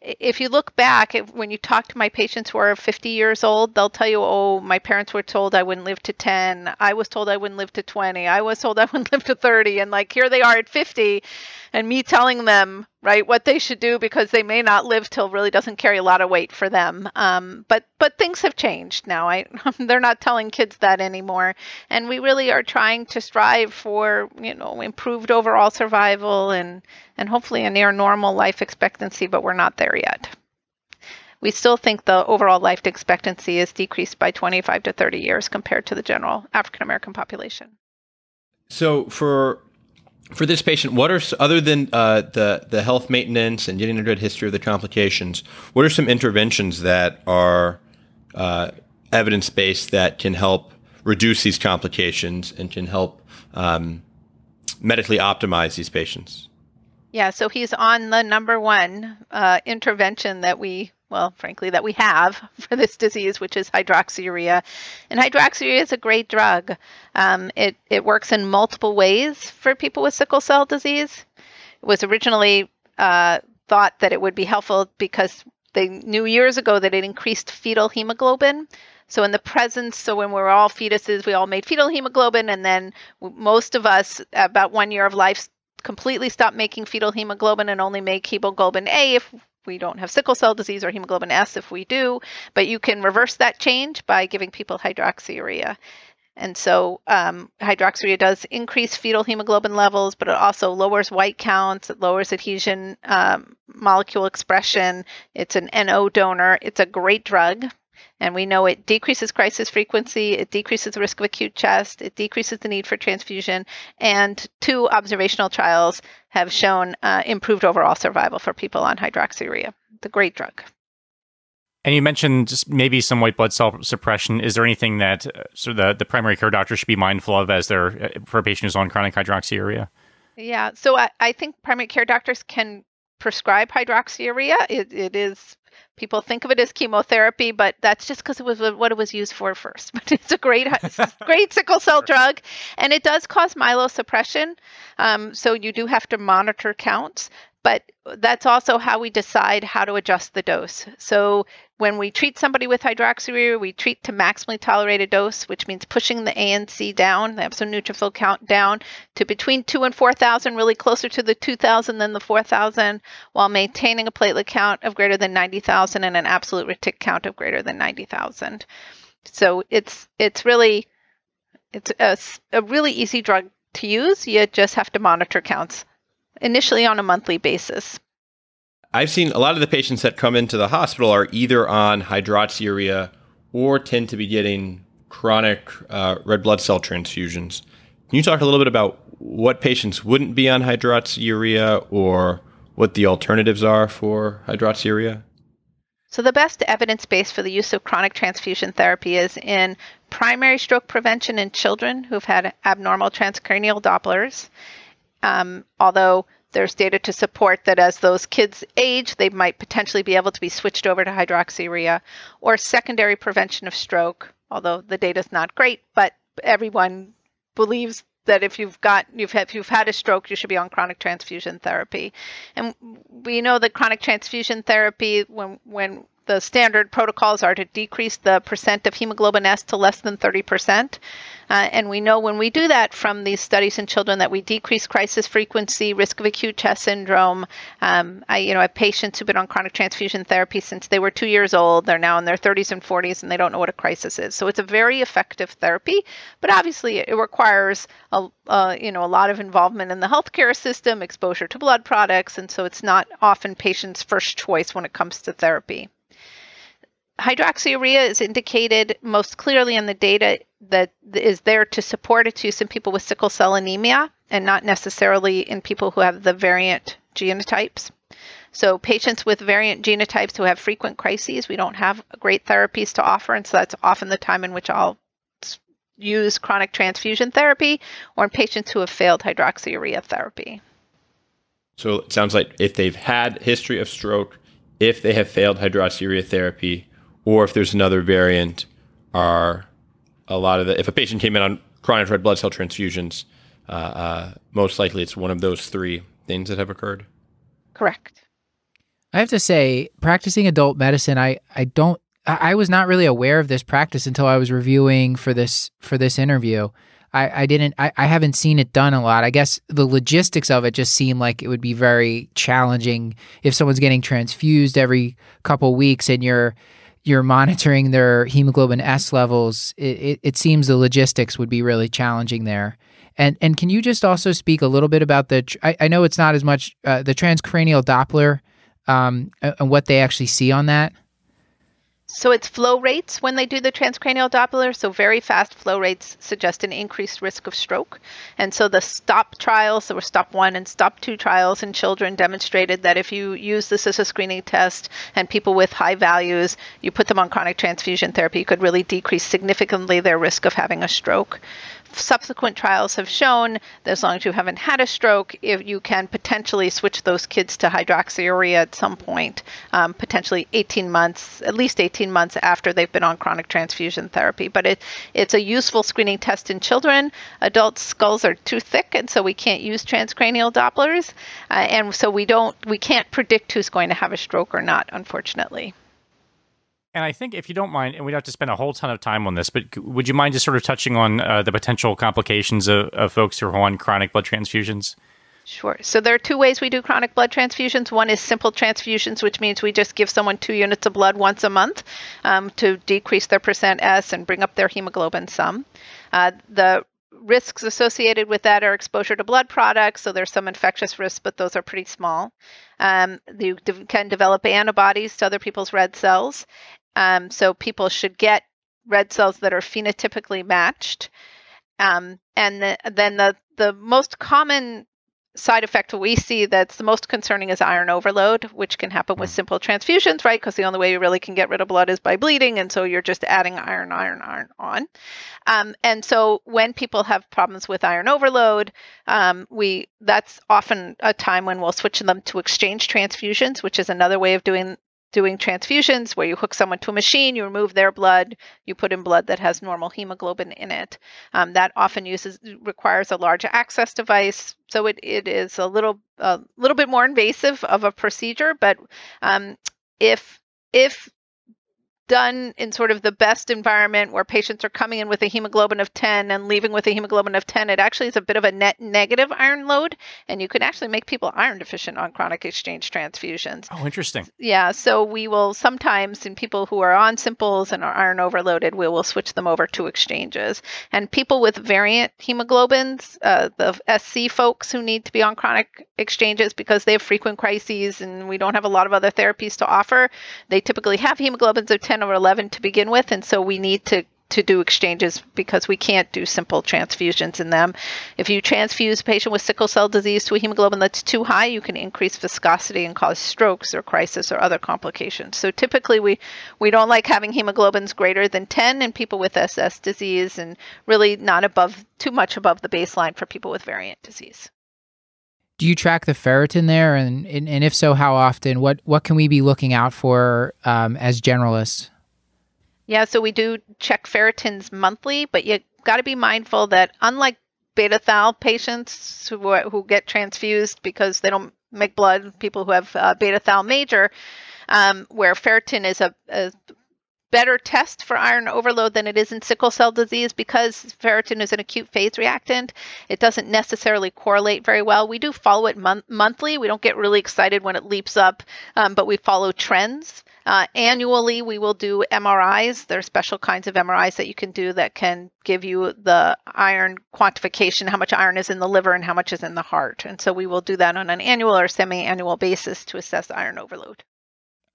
if you look back, when you talk to my patients who are 50 years old, they'll tell you, oh, my parents were told I wouldn't live to 10. I was told I wouldn't live to 20. I was told I wouldn't live to 30. And like here they are at 50, and me telling them, right, what they should do because they may not live till really doesn't carry a lot of weight for them. Um, but but things have changed now. I they're not telling kids that anymore, and we really are trying to strive for you know improved overall survival and and hopefully a near normal life expectancy. But we're not there yet. We still think the overall life expectancy is decreased by 25 to 30 years compared to the general African American population. So for for this patient, what are other than uh, the the health maintenance and getting a good history of the complications? What are some interventions that are uh, evidence based that can help reduce these complications and can help um, medically optimize these patients? Yeah, so he's on the number one uh, intervention that we well, frankly, that we have for this disease, which is hydroxyurea. And hydroxyurea is a great drug. Um, it, it works in multiple ways for people with sickle cell disease. It was originally uh, thought that it would be helpful because they knew years ago that it increased fetal hemoglobin. So in the presence, so when we're all fetuses, we all made fetal hemoglobin, and then most of us, about one year of life, completely stop making fetal hemoglobin and only make hemoglobin A if we don't have sickle cell disease or hemoglobin S if we do, but you can reverse that change by giving people hydroxyurea. And so um, hydroxyurea does increase fetal hemoglobin levels, but it also lowers white counts, it lowers adhesion um, molecule expression. It's an NO donor. It's a great drug. And we know it decreases crisis frequency, it decreases the risk of acute chest, it decreases the need for transfusion, and two observational trials have shown uh, improved overall survival for people on hydroxyurea. The great drug. And you mentioned just maybe some white blood cell suppression. Is there anything that uh, so the, the primary care doctor should be mindful of as they're uh, for a patient who's on chronic hydroxyurea? Yeah, so I, I think primary care doctors can prescribe hydroxyurea. It, it is people think of it as chemotherapy, but that's just because it was what it was used for first. But it's a great, great sickle cell drug, and it does cause myelosuppression. Um, so you do have to monitor counts but that's also how we decide how to adjust the dose. So when we treat somebody with hydroxyurea, we treat to maximally tolerated dose, which means pushing the ANC down, the absolute neutrophil count down to between 2 and 4,000, really closer to the 2,000 than the 4,000, while maintaining a platelet count of greater than 90,000 and an absolute retic count of greater than 90,000. So it's it's really it's a, a really easy drug to use. You just have to monitor counts initially on a monthly basis. I've seen a lot of the patients that come into the hospital are either on hydroxyurea or tend to be getting chronic uh, red blood cell transfusions. Can you talk a little bit about what patients wouldn't be on hydroxyurea or what the alternatives are for hydroxyurea? So, the best evidence base for the use of chronic transfusion therapy is in primary stroke prevention in children who've had abnormal transcranial Dopplers um, although there's data to support that as those kids age, they might potentially be able to be switched over to hydroxyurea or secondary prevention of stroke, although the data is not great, but everyone believes that if you've got you've had, if you've had a stroke, you should be on chronic transfusion therapy. And we know that chronic transfusion therapy, when when the standard protocols are to decrease the percent of hemoglobin S to less than 30%. Uh, and we know when we do that from these studies in children that we decrease crisis frequency, risk of acute chest syndrome. Um, I, you know, have patients who've been on chronic transfusion therapy since they were two years old. They're now in their 30s and 40s, and they don't know what a crisis is. So it's a very effective therapy, but obviously it requires a, you know, a lot of involvement in the healthcare system, exposure to blood products, and so it's not often patients' first choice when it comes to therapy hydroxyurea is indicated most clearly in the data that is there to support its use in people with sickle cell anemia and not necessarily in people who have the variant genotypes. So, patients with variant genotypes who have frequent crises, we don't have great therapies to offer, and so that's often the time in which I'll use chronic transfusion therapy or in patients who have failed hydroxyurea therapy. So, it sounds like if they've had history of stroke, if they have failed hydroxyurea therapy, or if there's another variant, are a lot of the if a patient came in on chronic red blood cell transfusions, uh, uh, most likely it's one of those three things that have occurred. Correct. I have to say, practicing adult medicine, I, I don't I, I was not really aware of this practice until I was reviewing for this for this interview. I, I didn't I, I haven't seen it done a lot. I guess the logistics of it just seem like it would be very challenging if someone's getting transfused every couple weeks and you're you're monitoring their hemoglobin S levels. It, it, it seems the logistics would be really challenging there. And and can you just also speak a little bit about the? I, I know it's not as much uh, the transcranial Doppler um, and what they actually see on that. So it's flow rates when they do the transcranial Doppler. So very fast flow rates suggest an increased risk of stroke. And so the STOP trials, so were STOP 1 and STOP 2 trials in children demonstrated that if you use this as a screening test and people with high values, you put them on chronic transfusion therapy, you could really decrease significantly their risk of having a stroke subsequent trials have shown that as long as you haven't had a stroke, if you can potentially switch those kids to hydroxyurea at some point, um, potentially 18 months, at least 18 months after they've been on chronic transfusion therapy. But it, it's a useful screening test in children. Adult skulls are too thick, and so we can't use transcranial Dopplers, uh, and so we don't, we can't predict who's going to have a stroke or not, unfortunately. And I think, if you don't mind, and we don't have to spend a whole ton of time on this, but would you mind just sort of touching on uh, the potential complications of, of folks who are on chronic blood transfusions? Sure. So there are two ways we do chronic blood transfusions. One is simple transfusions, which means we just give someone two units of blood once a month um, to decrease their percent S and bring up their hemoglobin some. Uh, the risks associated with that are exposure to blood products, so there's some infectious risks, but those are pretty small. Um, you can develop antibodies to other people's red cells, um, so people should get red cells that are phenotypically matched. Um, and the, then the, the most common side effect we see that's the most concerning is iron overload, which can happen with hmm. simple transfusions, right? Because the only way you really can get rid of blood is by bleeding. And so you're just adding iron, iron, iron on. Um, and so when people have problems with iron overload, um, we that's often a time when we'll switch them to exchange transfusions, which is another way of doing doing transfusions where you hook someone to a machine, you remove their blood, you put in blood that has normal hemoglobin in it. Um, that often uses requires a large access device, so it, it is a little a little bit more invasive of a procedure. But um, if if done in sort of the best environment where patients are coming in with a hemoglobin of 10 and leaving with a hemoglobin of 10, it actually is a bit of a net negative iron load, and you can actually make people iron deficient on chronic exchange transfusions. Oh, interesting. Yeah, so we will sometimes, in people who are on simples and are iron overloaded, we will switch them over to exchanges. And people with variant hemoglobins, uh, the SC folks who need to be on chronic exchanges because they have frequent crises and we don't have a lot of other therapies to offer, they typically have hemoglobins of 10 10 or 11 to begin with, and so we need to to do exchanges because we can't do simple transfusions in them. If you transfuse a patient with sickle cell disease to a hemoglobin that's too high, you can increase viscosity and cause strokes or crisis or other complications. So typically we, we don't like having hemoglobins greater than 10 in people with SS disease and really not above too much above the baseline for people with variant disease. Do you track the ferritin there, and, and, and if so, how often? What what can we be looking out for um, as generalists? Yeah, so we do check ferritins monthly, but you got to be mindful that unlike beta thal patients who who get transfused because they don't make blood, people who have uh, beta thal major, um, where ferritin is a, a better test for iron overload than it is in sickle cell disease because ferritin is an acute phase reactant. It doesn't necessarily correlate very well. We do follow it mon- monthly. We don't get really excited when it leaps up, um, but we follow trends. Uh, annually, we will do MRIs. There are special kinds of MRIs that you can do that can give you the iron quantification, how much iron is in the liver and how much is in the heart. And so we will do that on an annual or semi annual basis to assess iron overload.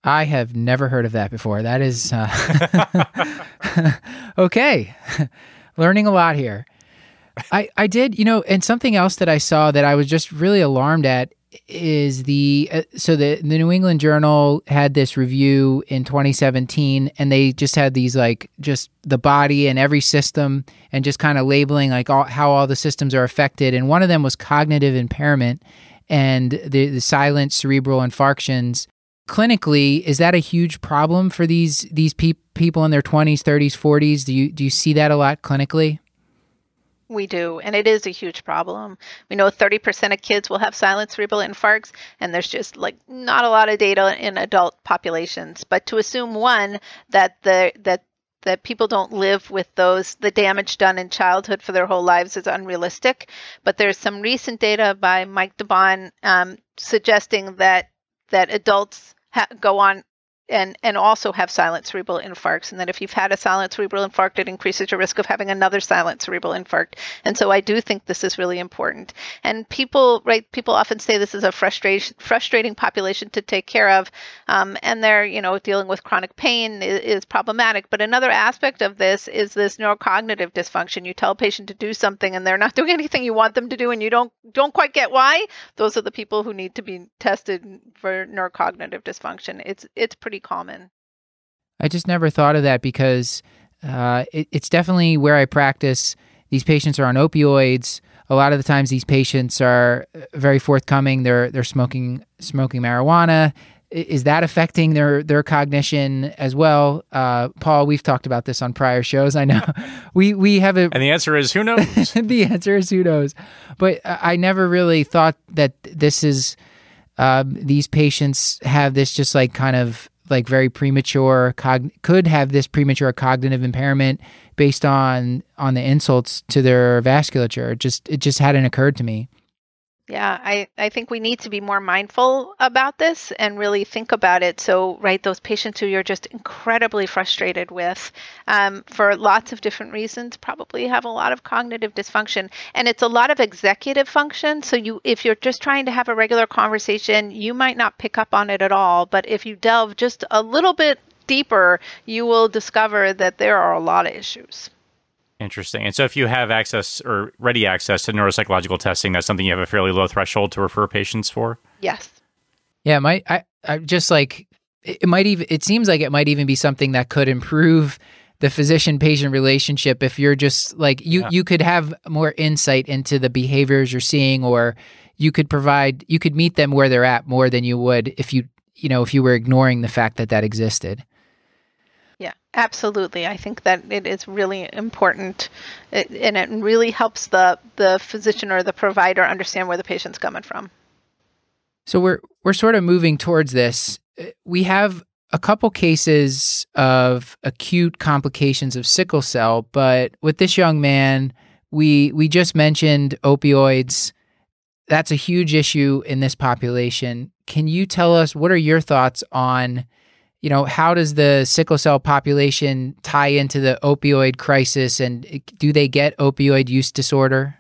I have never heard of that before. That is uh, okay. Learning a lot here. I, I did, you know, and something else that I saw that I was just really alarmed at is the uh, so the the New England Journal had this review in 2017 and they just had these like just the body and every system and just kind of labeling like all, how all the systems are affected and one of them was cognitive impairment and the, the silent cerebral infarctions clinically is that a huge problem for these these pe- people in their 20s 30s 40s do you do you see that a lot clinically we do, and it is a huge problem. We know 30% of kids will have silent cerebral infarcts, and there's just like not a lot of data in adult populations. But to assume one that the that that people don't live with those the damage done in childhood for their whole lives is unrealistic. But there's some recent data by Mike DeBaun um, suggesting that that adults ha- go on and and also have silent cerebral infarcts and that if you've had a silent cerebral infarct it increases your risk of having another silent cerebral infarct. And so i do think this is really important. And people right people often say this is a frustration frustrating population to take care of um, and they're you know dealing with chronic pain is, is problematic. But another aspect of this is this neurocognitive dysfunction. You tell a patient to do something and they're not doing anything you want them to do and you don't don't quite get why. Those are the people who need to be tested for neurocognitive dysfunction. It's it's pretty pretty common. I just never thought of that because uh, it, it's definitely where I practice. These patients are on opioids. A lot of the times, these patients are very forthcoming. They're they're smoking smoking marijuana. Is that affecting their their cognition as well? Uh, Paul, we've talked about this on prior shows. I know we we have a and the answer is who knows. the answer is who knows. But I never really thought that this is um, these patients have this just like kind of like very premature cog- could have this premature cognitive impairment based on on the insults to their vasculature. It just it just hadn't occurred to me. Yeah, I, I think we need to be more mindful about this and really think about it. So, right, those patients who you're just incredibly frustrated with um, for lots of different reasons probably have a lot of cognitive dysfunction, and it's a lot of executive function. So, you if you're just trying to have a regular conversation, you might not pick up on it at all. But if you delve just a little bit deeper, you will discover that there are a lot of issues. Interesting. And so, if you have access or ready access to neuropsychological testing, that's something you have a fairly low threshold to refer patients for. Yes. Yeah, might I, I just like it might even it seems like it might even be something that could improve the physician patient relationship if you're just like you yeah. you could have more insight into the behaviors you're seeing or you could provide you could meet them where they're at more than you would if you you know if you were ignoring the fact that that existed yeah, absolutely. I think that it is really important, it, and it really helps the the physician or the provider understand where the patient's coming from. So we're we're sort of moving towards this. Uh, we have a couple cases of acute complications of sickle cell, but with this young man, we we just mentioned opioids. That's a huge issue in this population. Can you tell us what are your thoughts on you know, how does the sickle cell population tie into the opioid crisis and do they get opioid use disorder?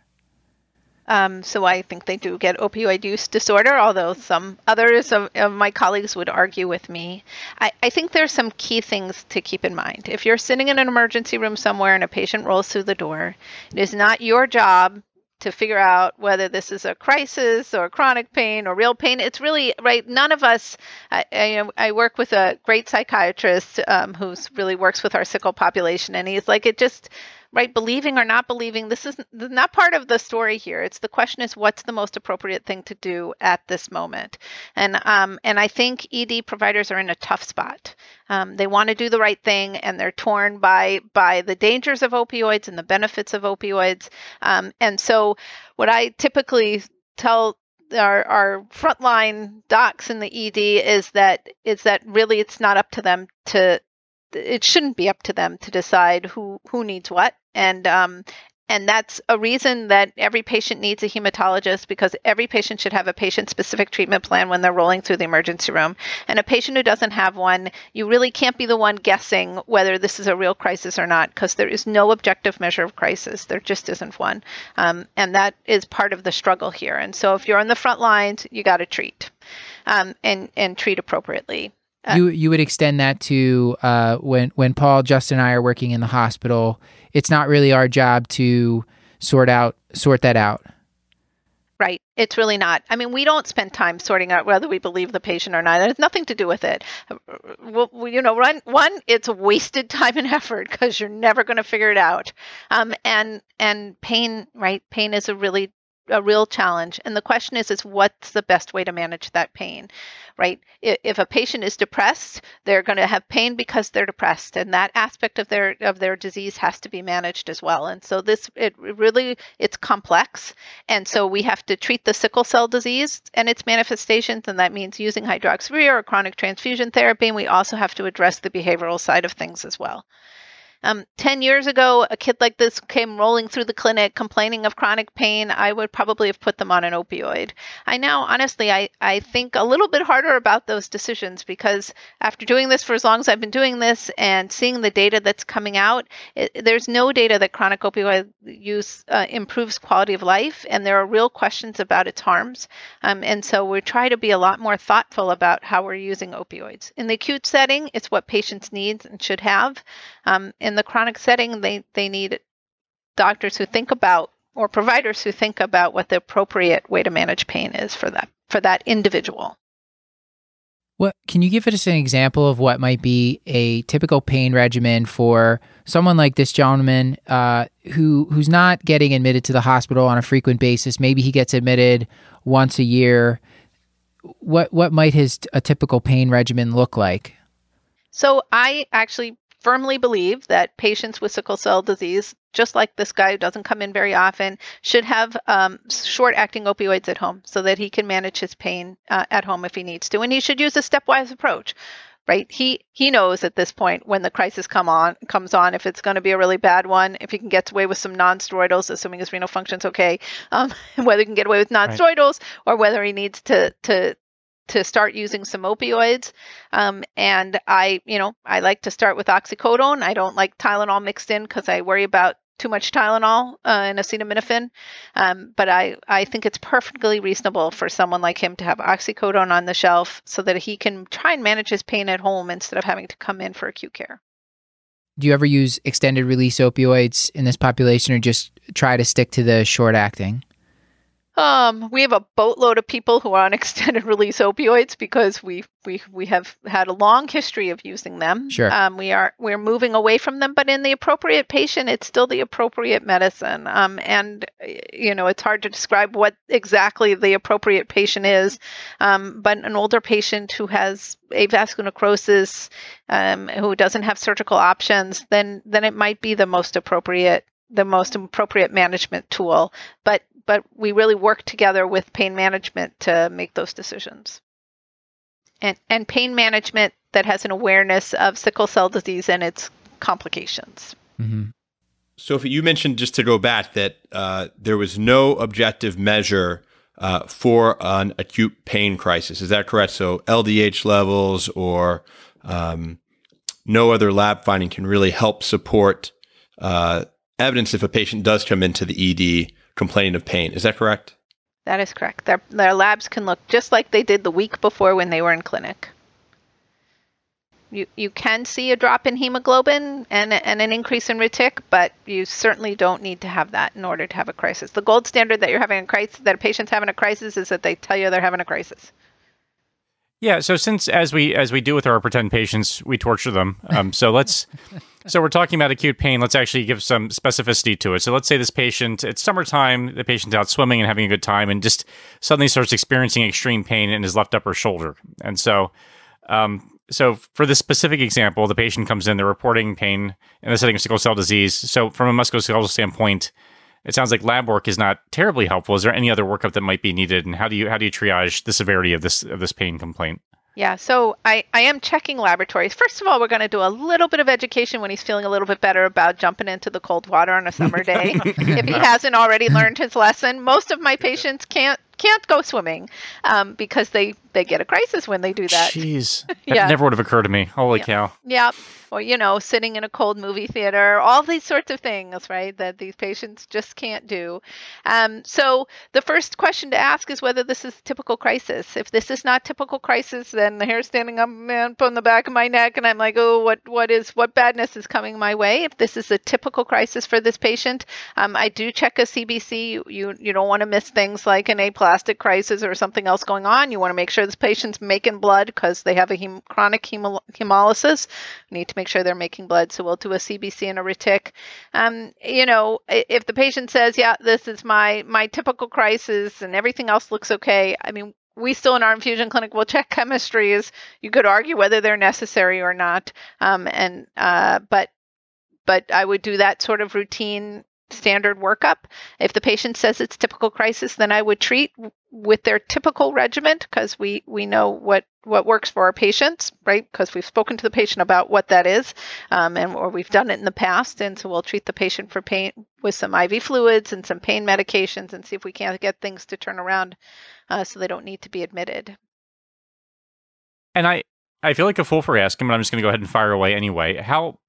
Um, so I think they do get opioid use disorder, although some others of, of my colleagues would argue with me. I, I, think there's some key things to keep in mind. If you're sitting in an emergency room somewhere and a patient rolls through the door, it is not your job to figure out whether this is a crisis or chronic pain or real pain. It's really right. None of us. I, I, I work with a great psychiatrist um, who's really works with our sickle population, and he's like, it just right believing or not believing this is not part of the story here. It's the question is what's the most appropriate thing to do at this moment. And um, and i think ed providers are in a tough spot. Um, they want to do the right thing and they're torn by by the dangers of opioids and the benefits of opioids. Um, and so what i typically tell our, our frontline docs in the ED is that is that really it's not up to them to it shouldn't be up to them to decide who who needs what and um, and that's a reason that every patient needs a hematologist because every patient should have a patient specific treatment plan when they're rolling through the emergency room. And a patient who doesn't have one, you really can't be the one guessing whether this is a real crisis or not because there is no objective measure of crisis. There just isn't one. Um, and that is part of the struggle here. And so if you're on the front lines, you got to treat um, and, and treat appropriately. Uh, you you would extend that to uh, when when Paul, Justin, and I are working in the hospital. It's not really our job to sort out sort that out. Right. It's really not. I mean, we don't spend time sorting out whether we believe the patient or not. It has nothing to do with it. Well, you know, one, one it's a wasted time and effort because you're never going to figure it out. Um, and and pain, right? Pain is a really a real challenge. And the question is, is what's the best way to manage that pain, right? If a patient is depressed, they're going to have pain because they're depressed, and that aspect of their of their disease has to be managed as well. And so this it really it's complex, and so we have to treat the sickle cell disease and its manifestations, and that means using hydroxyurea or chronic transfusion therapy. And we also have to address the behavioral side of things as well. Um, 10 years ago, a kid like this came rolling through the clinic complaining of chronic pain. I would probably have put them on an opioid. I now, honestly, I, I think a little bit harder about those decisions because after doing this for as long as I've been doing this and seeing the data that's coming out, it, there's no data that chronic opioid use uh, improves quality of life, and there are real questions about its harms. Um, and so we try to be a lot more thoughtful about how we're using opioids. In the acute setting, it's what patients need and should have. Um, in the chronic setting, they, they need doctors who think about or providers who think about what the appropriate way to manage pain is for that for that individual. What can you give us an example of what might be a typical pain regimen for someone like this gentleman uh, who who's not getting admitted to the hospital on a frequent basis? Maybe he gets admitted once a year. What what might his a typical pain regimen look like? So I actually firmly believe that patients with sickle cell disease, just like this guy who doesn't come in very often, should have um, short acting opioids at home so that he can manage his pain uh, at home if he needs to. And he should use a stepwise approach. Right, he he knows at this point when the crisis come on comes on if it's going to be a really bad one. If he can get away with some non-steroidals, assuming his renal function's okay, um, whether he can get away with non-steroidals right. or whether he needs to to to start using some opioids. Um, and I, you know, I like to start with oxycodone. I don't like Tylenol mixed in because I worry about too much Tylenol uh, and acetaminophen. Um, but I, I think it's perfectly reasonable for someone like him to have oxycodone on the shelf so that he can try and manage his pain at home instead of having to come in for acute care. Do you ever use extended release opioids in this population or just try to stick to the short acting? Um, we have a boatload of people who are on extended release opioids because we we we have had a long history of using them. Sure. Um, we are we're moving away from them, but in the appropriate patient, it's still the appropriate medicine. Um, and you know, it's hard to describe what exactly the appropriate patient is. Um, but an older patient who has avascular necrosis, um, who doesn't have surgical options, then then it might be the most appropriate the most appropriate management tool. But but we really work together with pain management to make those decisions. And, and pain management that has an awareness of sickle cell disease and its complications. Mm-hmm. Sophie, you mentioned just to go back that uh, there was no objective measure uh, for an acute pain crisis. Is that correct? So LDH levels or um, no other lab finding can really help support uh, evidence if a patient does come into the ED complaining of pain. Is that correct? That is correct. Their, their labs can look just like they did the week before when they were in clinic. You, you can see a drop in hemoglobin and, and an increase in retic, but you certainly don't need to have that in order to have a crisis. The gold standard that you're having a crisis, that a patient's having a crisis, is that they tell you they're having a crisis. Yeah. So since as we as we do with our pretend patients, we torture them. Um, so let's so we're talking about acute pain. Let's actually give some specificity to it. So let's say this patient, it's summertime, the patient's out swimming and having a good time, and just suddenly starts experiencing extreme pain in his left upper shoulder. And so, um, so for this specific example, the patient comes in, they're reporting pain in the setting of sickle cell disease. So from a musculoskeletal standpoint, it sounds like lab work is not terribly helpful. Is there any other workup that might be needed, and how do you how do you triage the severity of this of this pain complaint? Yeah, so I, I am checking laboratories. First of all, we're going to do a little bit of education when he's feeling a little bit better about jumping into the cold water on a summer day. if he hasn't already learned his lesson, most of my patients can't can't go swimming um, because they they get a crisis when they do that. Jeez, Yeah. that never would have occurred to me. Holy Yeah. cow! Yep. Or, you know, sitting in a cold movie theater, all these sorts of things, right, that these patients just can't do. Um, so the first question to ask is whether this is typical crisis. If this is not typical crisis, then the hair standing up man, on the back of my neck, and I'm like, oh, what, what is, what badness is coming my way? If this is a typical crisis for this patient, um, I do check a CBC. You, you, you don't want to miss things like an aplastic crisis or something else going on. You want to make sure this patient's making blood because they have a hem- chronic hemo- hemolysis. We need to make sure they're making blood. So we'll do a CBC and a retic. Um, you know, if the patient says, "Yeah, this is my my typical crisis," and everything else looks okay, I mean, we still in our infusion clinic will check chemistries. You could argue whether they're necessary or not, um, and uh, but but I would do that sort of routine standard workup. If the patient says it's typical crisis, then I would treat with their typical regimen because we we know what what works for our patients, right? Because we've spoken to the patient about what that is, um, and or we've done it in the past, and so we'll treat the patient for pain with some IV fluids and some pain medications, and see if we can't get things to turn around, uh, so they don't need to be admitted. And I, I feel like a fool for asking, but I'm just going to go ahead and fire away anyway. How,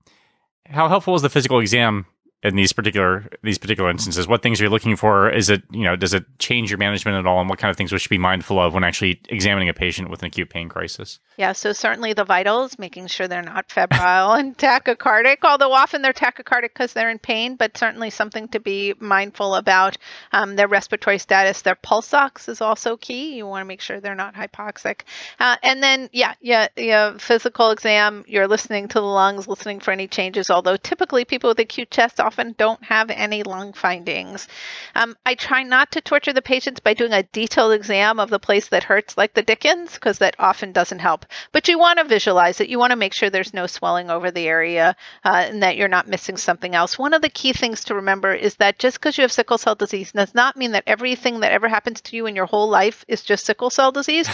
how helpful is the physical exam in these particular these particular instances? What things are you looking for? Is it you know does it change your management at all, and what kind of things we should be mindful of when actually examining a patient with an acute pain crisis? Yeah, so certainly the vitals, making sure they're not febrile and tachycardic, although often they're tachycardic because they're in pain, but certainly something to be mindful about. Um, their respiratory status, their pulse ox is also key. You want to make sure they're not hypoxic. Uh, and then, yeah, yeah, yeah, physical exam, you're listening to the lungs, listening for any changes, although typically people with acute chest often don't have any lung findings. Um, I try not to torture the patients by doing a detailed exam of the place that hurts, like the Dickens, because that often doesn't help. But you want to visualize it. You want to make sure there's no swelling over the area uh, and that you're not missing something else. One of the key things to remember is that just because you have sickle cell disease does not mean that everything that ever happens to you in your whole life is just sickle cell disease,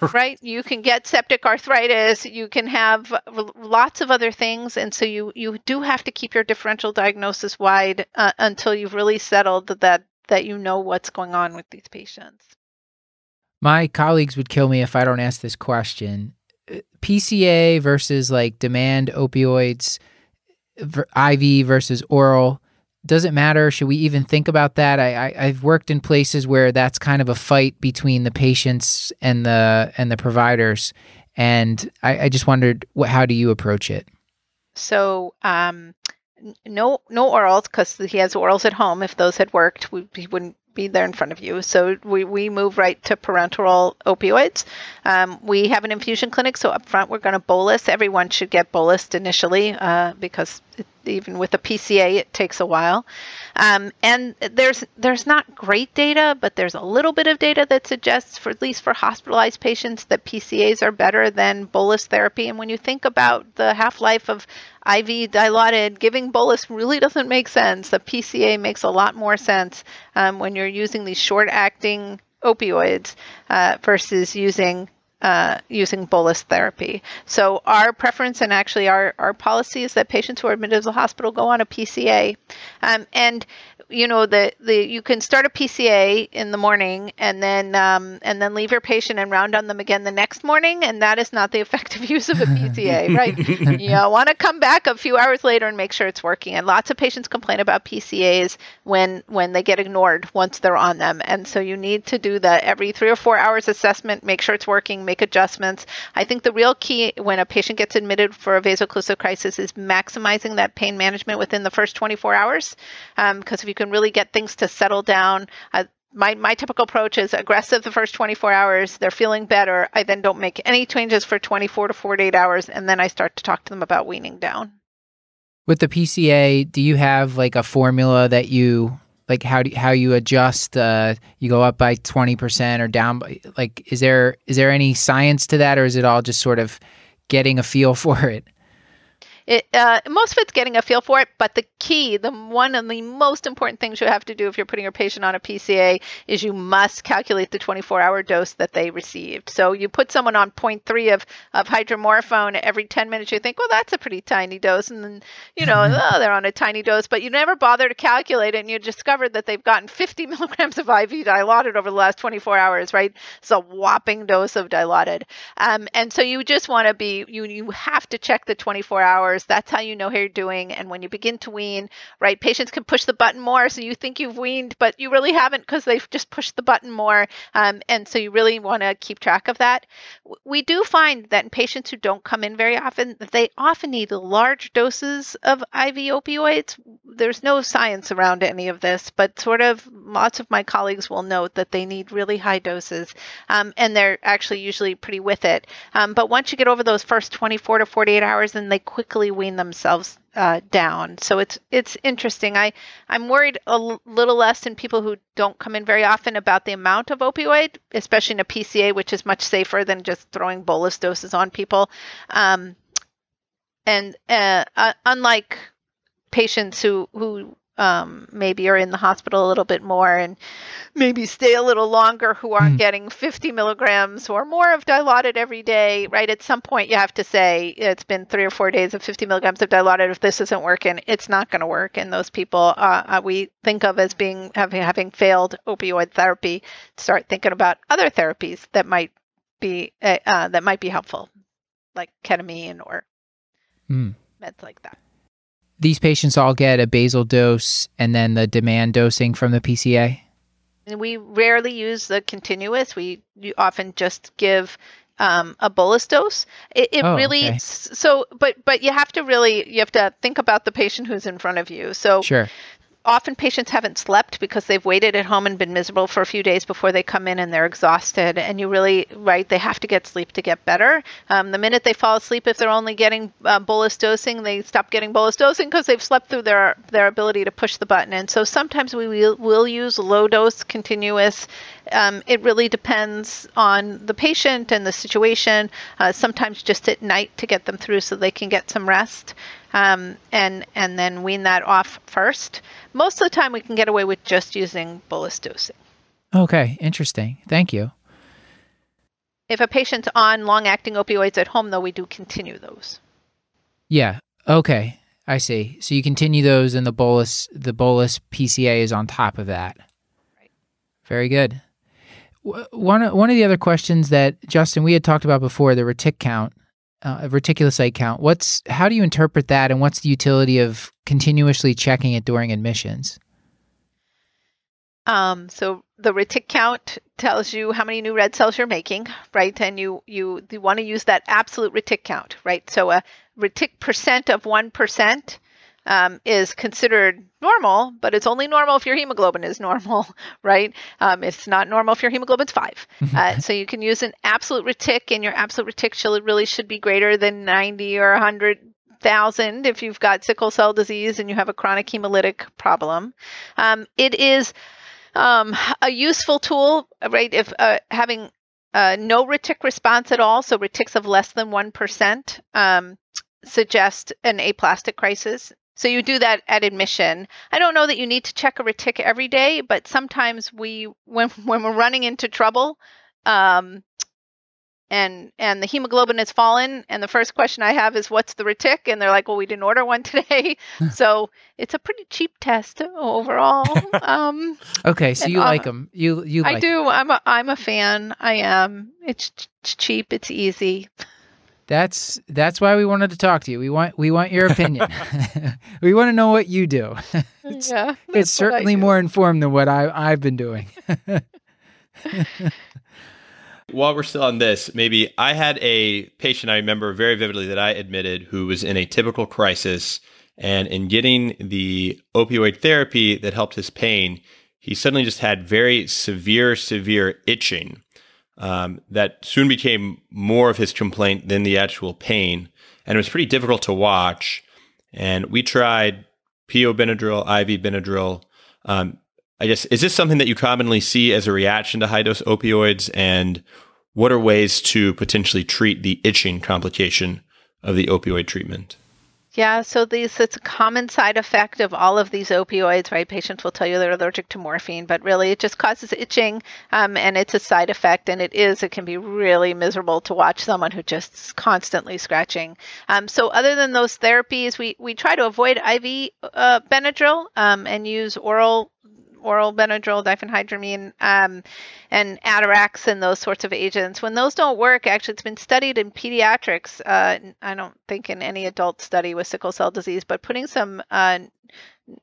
right? You can get septic arthritis. You can have lots of other things, and so you you do have to keep your differential diagnosis wide uh, until you've really settled that that you know what's going on with these patients. My colleagues would kill me if I don't ask this question. Uh, PCA versus like demand opioids, IV versus oral. Does it matter? Should we even think about that? I, I I've worked in places where that's kind of a fight between the patients and the and the providers, and I, I just wondered what, how do you approach it? So um, no no orals because he has orals at home. If those had worked, we, he wouldn't be there in front of you. So we, we move right to parenteral opioids. Um, we have an infusion clinic, so up front we're going to bolus. Everyone should get bolused initially uh, because it, even with a PCA it takes a while. Um, and there's there's not great data, but there's a little bit of data that suggests, for at least for hospitalized patients, that PCAs are better than bolus therapy. And when you think about the half life of IV dilaudid, giving bolus really doesn't make sense. The PCA makes a lot more sense um, when you're using these short acting opioids uh, versus using uh, using bolus therapy. So our preference and actually our, our policy is that patients who are admitted to the hospital go on a PCA. Um, and you know the, the you can start a PCA in the morning and then um, and then leave your patient and round on them again the next morning and that is not the effective use of a PCA right? You want to come back a few hours later and make sure it's working and lots of patients complain about PCAs when when they get ignored once they're on them and so you need to do that every three or four hours assessment make sure it's working make adjustments. I think the real key when a patient gets admitted for a vaso-occlusive crisis is maximizing that pain management within the first 24 hours because if you can really get things to settle down. Uh, my, my typical approach is aggressive the first 24 hours. They're feeling better. I then don't make any changes for 24 to 48 hours, and then I start to talk to them about weaning down. With the PCA, do you have like a formula that you like how do how you adjust uh you go up by 20% or down by like is there is there any science to that or is it all just sort of getting a feel for it? It uh, most of it's getting a feel for it. But the key, the one of the most important things you have to do if you're putting your patient on a PCA is you must calculate the 24-hour dose that they received. So you put someone on 0.3 of of hydromorphone every 10 minutes. You think, well, that's a pretty tiny dose, and then you know, oh, they're on a tiny dose, but you never bother to calculate it, and you discover that they've gotten 50 milligrams of IV dilaudid over the last 24 hours. Right? It's a whopping dose of dilaudid, um, and so you just want to be you you have to check the 24 hours. That's how you know how you're doing. And when you begin to wean, right, patients can push the button more, so you think you've weaned, but you really haven't because they've just pushed the button more. Um, and so you really want to keep track of that. We do find that in patients who don't come in very often, they often need large doses of IV opioids. There's no science around any of this, but sort of lots of my colleagues will note that they need really high doses, um, and they're actually usually pretty with it. Um, but once you get over those first 24 to 48 hours, then they quickly wean themselves uh, down. So it's it's interesting. I I'm worried a l- little less in people who don't come in very often about the amount of opioid, especially in a PCA, which is much safer than just throwing bolus doses on people. Um, and uh, uh, unlike patients who who um, maybe are in the hospital a little bit more and maybe stay a little longer who aren't mm. getting 50 milligrams or more of dilaudid every day, right? At some point, you have to say it's been three or four days of 50 milligrams of dilaudid. If this isn't working, it's not going to work. And those people uh, uh, we think of as being having, having failed opioid therapy, start thinking about other therapies that might be uh, uh that might be helpful, like ketamine or mm. meds like that these patients all get a basal dose and then the demand dosing from the PCA? We rarely use the continuous. We often just give um, a bolus dose. It, it oh, really okay. so, but but you have to really you have to think about the patient who's in front of you. So sure often patients haven't slept because they've waited at home and been miserable for a few days before they come in and they're exhausted. And you really right they have to get sleep to get better. Um, the minute they fall asleep if they're only getting uh, bolus dosing they stop getting bolus dosing because they've slept through their their ability to push the button. And so sometimes we will, will use low dose continuous. Um, it really depends on the patient and the situation uh, sometimes just at night to get them through so they can get some rest um, and and then wean that off first. Most of the time, we can get away with just using bolus dosing. Okay, interesting. Thank you. If a patient's on long-acting opioids at home, though, we do continue those. Yeah. Okay. I see. So you continue those, and the bolus, the bolus PCA is on top of that. Right. Very good. One one of the other questions that Justin we had talked about before the retic count uh, reticulocyte count. What's how do you interpret that, and what's the utility of continuously checking it during admissions? Um, so the retic count tells you how many new red cells you're making, right? And you you, you want to use that absolute retic count, right? So a retic percent of one percent um, is considered normal, but it's only normal if your hemoglobin is normal, right? Um, it's not normal if your hemoglobin's five. Uh, so you can use an absolute retic, and your absolute retic should, really should be greater than 90 or 100 thousand if you've got sickle cell disease and you have a chronic hemolytic problem. Um, it is um, a useful tool, right? If uh, having uh, no retic response at all, so retics of less than one percent, um, suggest an aplastic crisis. So you do that at admission. I don't know that you need to check a retic every day, but sometimes we, when when we're running into trouble, um, and and the hemoglobin has fallen, and the first question I have is, "What's the retic?" And they're like, "Well, we didn't order one today." so it's a pretty cheap test overall. Um, okay, so you uh, like them? You you? Like I do. I'm a I'm a fan. I am. It's, it's cheap. It's easy. That's that's why we wanted to talk to you. We want we want your opinion. we want to know what you do. it's, yeah, it's certainly more informed than what I I've been doing. While we're still on this, maybe I had a patient I remember very vividly that I admitted who was in a typical crisis, and in getting the opioid therapy that helped his pain, he suddenly just had very severe, severe itching um, that soon became more of his complaint than the actual pain. And it was pretty difficult to watch. And we tried PO Benadryl, IV Benadryl. Um, I guess, is this something that you commonly see as a reaction to high dose opioids? And what are ways to potentially treat the itching complication of the opioid treatment? Yeah, so these it's a common side effect of all of these opioids, right? Patients will tell you they're allergic to morphine, but really it just causes itching, um, and it's a side effect. And it is, it can be really miserable to watch someone who just constantly scratching. Um, so other than those therapies, we we try to avoid IV uh, Benadryl um, and use oral oral Benadryl, diphenhydramine, um, and Atarax and those sorts of agents. When those don't work, actually, it's been studied in pediatrics. Uh, I don't think in any adult study with sickle cell disease, but putting some uh,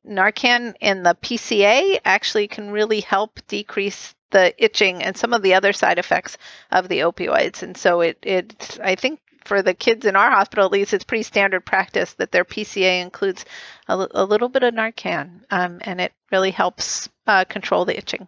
Narcan in the PCA actually can really help decrease the itching and some of the other side effects of the opioids. And so it, it I think for the kids in our hospital, at least, it's pretty standard practice that their PCA includes a, a little bit of Narcan, um, and it really helps uh, control the itching.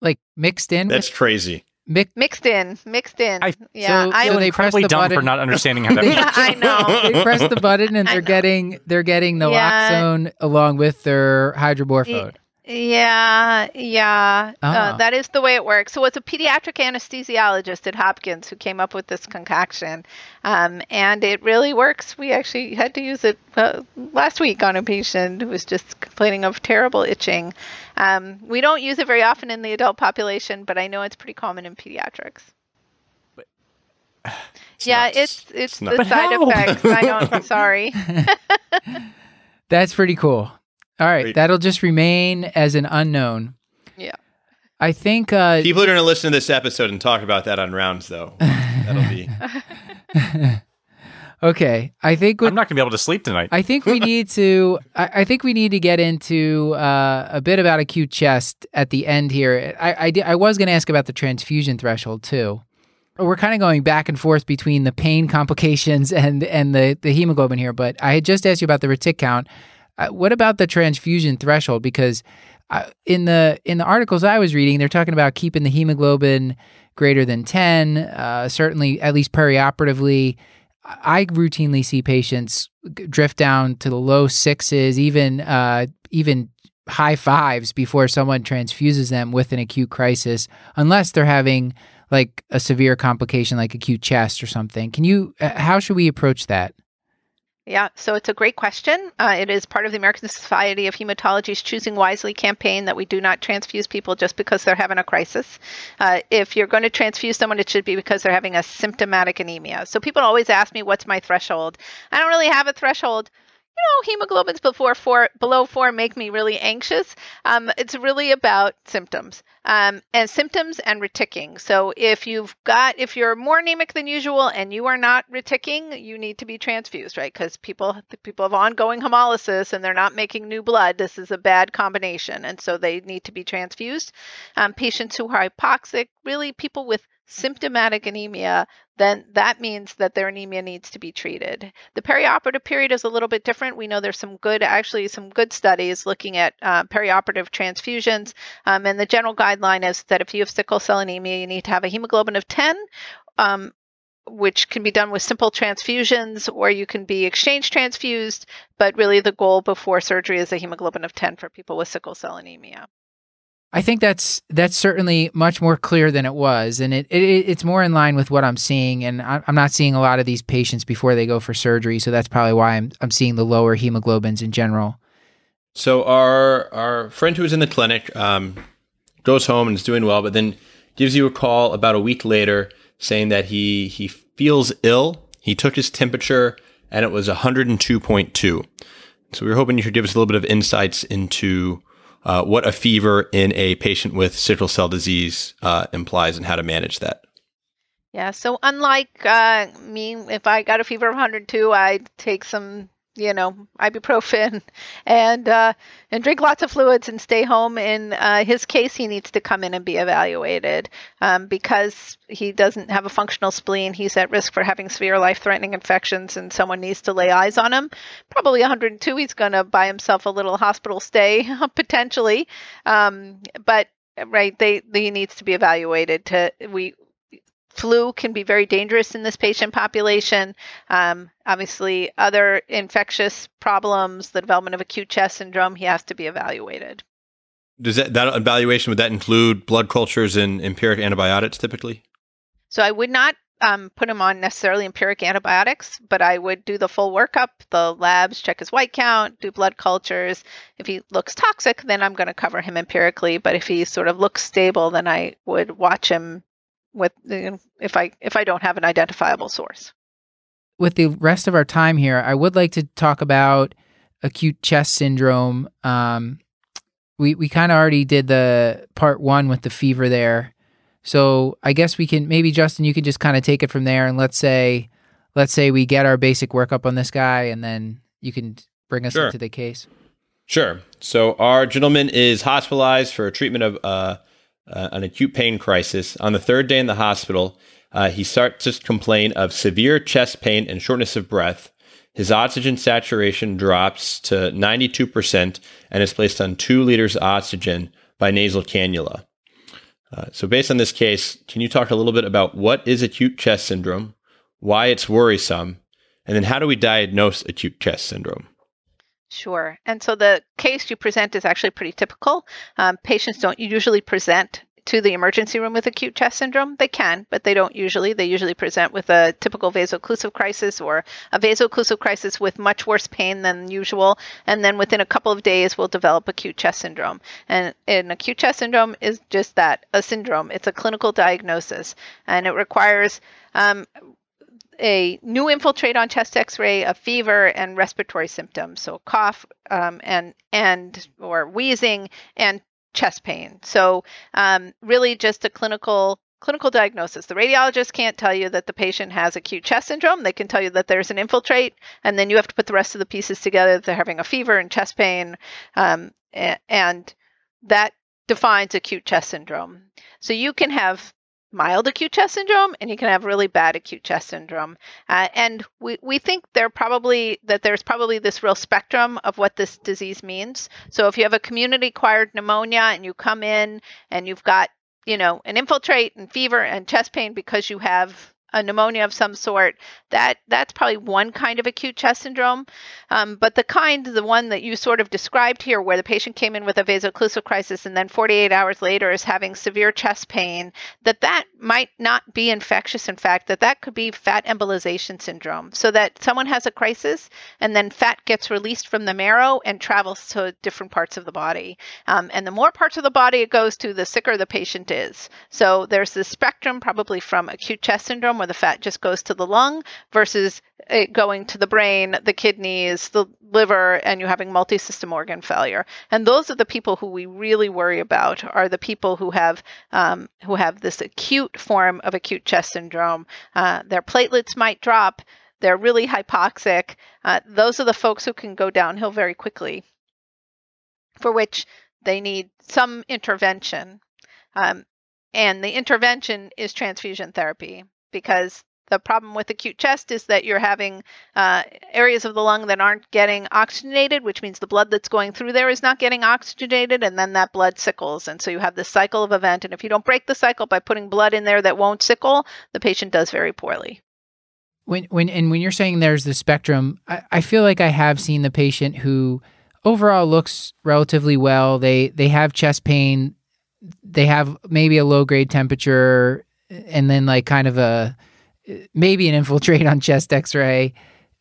Like mixed in. That's with, crazy. mi- Mixed in, mixed in. I- yeah, so- I so feel they press incredibly the dumb button. for not understanding how that They- works. I know. they press the button and they're getting they're getting naloxone Yeah. along with their hydromorphone. Yeah, yeah. Ah. Uh, that is the way it works. So it's a pediatric anesthesiologist at Hopkins who came up with this concoction, um, and it really works. We actually had to use it uh, last week on a patient who was just complaining of terrible itching. Um, we don't use it very often in the adult population, but I know it's pretty common in pediatrics. It's yeah, nuts. it's it's, nuts. the side how? effects. I know. I'm sorry. That's pretty cool. All right, Great. that'll just remain as an unknown. Yeah. I think uh, People are going to listen to this episode and talk about that on rounds, though. That'll be. okay. I think I'm not going to be able to sleep tonight. I think we need to. I, I think we need to get into uh, a bit about acute chest at the end here. I I, di- I was going to ask about the transfusion threshold too. We're kind of going back and forth between the pain complications and and the the hemoglobin here, but I had just asked you about the retic count. Uh, what about the transfusion threshold? Because uh, in the in the articles I was reading, they're talking about keeping the hemoglobin greater than ten. Uh, certainly, at least perioperatively, I routinely see patients drift down to the low sixes, even uh, even high fives before someone transfuses them with an acute crisis, unless they're having like a severe complication like acute chest or something. Can you? How should we approach that? Yeah, so it's a great question. Uh, it is part of the American Society of Hematology's Choosing Wisely campaign that we do not transfuse people just because they're having a crisis. Uh, if you're going to transfuse someone, it should be because they're having a symptomatic anemia. So people always ask me, what's my threshold? I don't really have a threshold. You know, hemoglobins before four, below four make me really anxious. Um, it's really about symptoms um, and symptoms and reticking. So if you've got, if you're more anemic than usual and you are not reticking, you need to be transfused, right? Because people, people have ongoing hemolysis and they're not making new blood. This is a bad combination, and so they need to be transfused. Um, patients who are hypoxic, really people with symptomatic anemia, then that means that their anemia needs to be treated. The perioperative period is a little bit different. We know there's some good, actually, some good studies looking at uh, perioperative transfusions. Um, and the general guideline is that if you have sickle cell anemia, you need to have a hemoglobin of 10. Um, which can be done with simple transfusions or you can be exchange transfused, but really the goal before surgery is a hemoglobin of 10 for people with sickle cell anemia. I think that's that's certainly much more clear than it was, and it, it it's more in line with what I'm seeing. And I'm not seeing a lot of these patients before they go for surgery, so that's probably why I'm I'm seeing the lower hemoglobins in general. So our our friend who was in the clinic um, goes home and is doing well, but then gives you a call about a week later saying that he he feels ill. He took his temperature and it was 102.2. So we were hoping you could give us a little bit of insights into uh, what a fever in a patient with sickle cell disease uh, implies and how to manage that. Yeah, so unlike uh, me, if I got a fever of 102, I'd take some, you know, ibuprofen and uh, and drink lots of fluids and stay home. In uh, his case, he needs to come in and be evaluated um, because he doesn't have a functional spleen. He's at risk for having severe life-threatening infections, and someone needs to lay eyes on him. Probably 102, he's going to buy himself a little hospital stay potentially, um, but right, they he needs to be evaluated. To we flu can be very dangerous in this patient population. Um, obviously, other infectious problems, the development of acute chest syndrome, he has to be evaluated. Does that, that evaluation would that include blood cultures and empiric antibiotics typically? So I would not um, put him on necessarily empiric antibiotics, but I would do the full workup, the labs, check his white count, do blood cultures. If he looks toxic, then I'm going to cover him empirically. But if he sort of looks stable, then I would watch him with if I if I don't have an identifiable source. With the rest of our time here, I would like to talk about acute chest syndrome. Um, we we kind of already did the part one with the fever there. So I guess we can maybe Justin, you can just kind of take it from there, and let's say, let's say we get our basic workup on this guy, and then you can bring us sure. into the case. Sure. So our gentleman is hospitalized for treatment of uh, uh, an acute pain crisis. On the third day in the hospital, uh, he starts to complain of severe chest pain and shortness of breath. His oxygen saturation drops to 92% and is placed on two liters of oxygen by nasal cannula. Uh, so, based on this case, can you talk a little bit about what is acute chest syndrome, why it's worrisome, and then how do we diagnose acute chest syndrome? Sure. And so the case you present is actually pretty typical. Um, patients don't usually present to the emergency room with acute chest syndrome? They can, but they don't usually. They usually present with a typical vaso-occlusive crisis or a vaso-occlusive crisis with much worse pain than usual. And then within a couple of days, will develop acute chest syndrome. And an acute chest syndrome is just that a syndrome. It's a clinical diagnosis, and it requires um, a new infiltrate on chest X-ray, a fever, and respiratory symptoms, so cough um, and and or wheezing and chest pain. So um, really just a clinical clinical diagnosis. The radiologist can't tell you that the patient has acute chest syndrome. They can tell you that there's an infiltrate, and then you have to put the rest of the pieces together. They're having a fever and chest pain, um, and that defines acute chest syndrome. So you can have mild acute chest syndrome and you can have really bad acute chest syndrome. Uh, and we, we think there probably that there's probably this real spectrum of what this disease means. So if you have a community acquired pneumonia and you come in and you've got you know an infiltrate and fever and chest pain because you have a pneumonia of some sort, that that's probably one kind of acute chest syndrome. Um, but the kind, the one that you sort of described here, where the patient came in with a vaso-occlusive crisis and then 48 hours later is having severe chest pain, that that might not be infectious. In fact, that that could be fat embolization syndrome. So that someone has a crisis and then fat gets released from the marrow and travels to different parts of the body. Um, and the more parts of the body it goes to, the sicker the patient is. So there's this spectrum, probably from acute chest syndrome where the fat just goes to the lung versus it going to the brain, the kidneys, the liver, and you having multi-system organ failure. And those are the people who we really worry about. Are the people who have um, who have this acute form of acute chest syndrome. Uh, their platelets might drop. They're really hypoxic. Uh, those are the folks who can go downhill very quickly, for which they need some intervention. Um, and the intervention is transfusion therapy because the problem with acute chest is that you're having uh, areas of the lung that aren't getting oxygenated, which means the blood that's going through there is not getting oxygenated, and then that blood sickles. And so you have this cycle of event. And if you don't break the cycle by putting blood in there that won't sickle, the patient does very poorly. When when and when you're saying there's the spectrum, I, I feel like I have seen the patient who overall looks relatively well. They they have chest pain, they have maybe a low grade temperature and then like kind of a maybe an infiltrate on chest x-ray.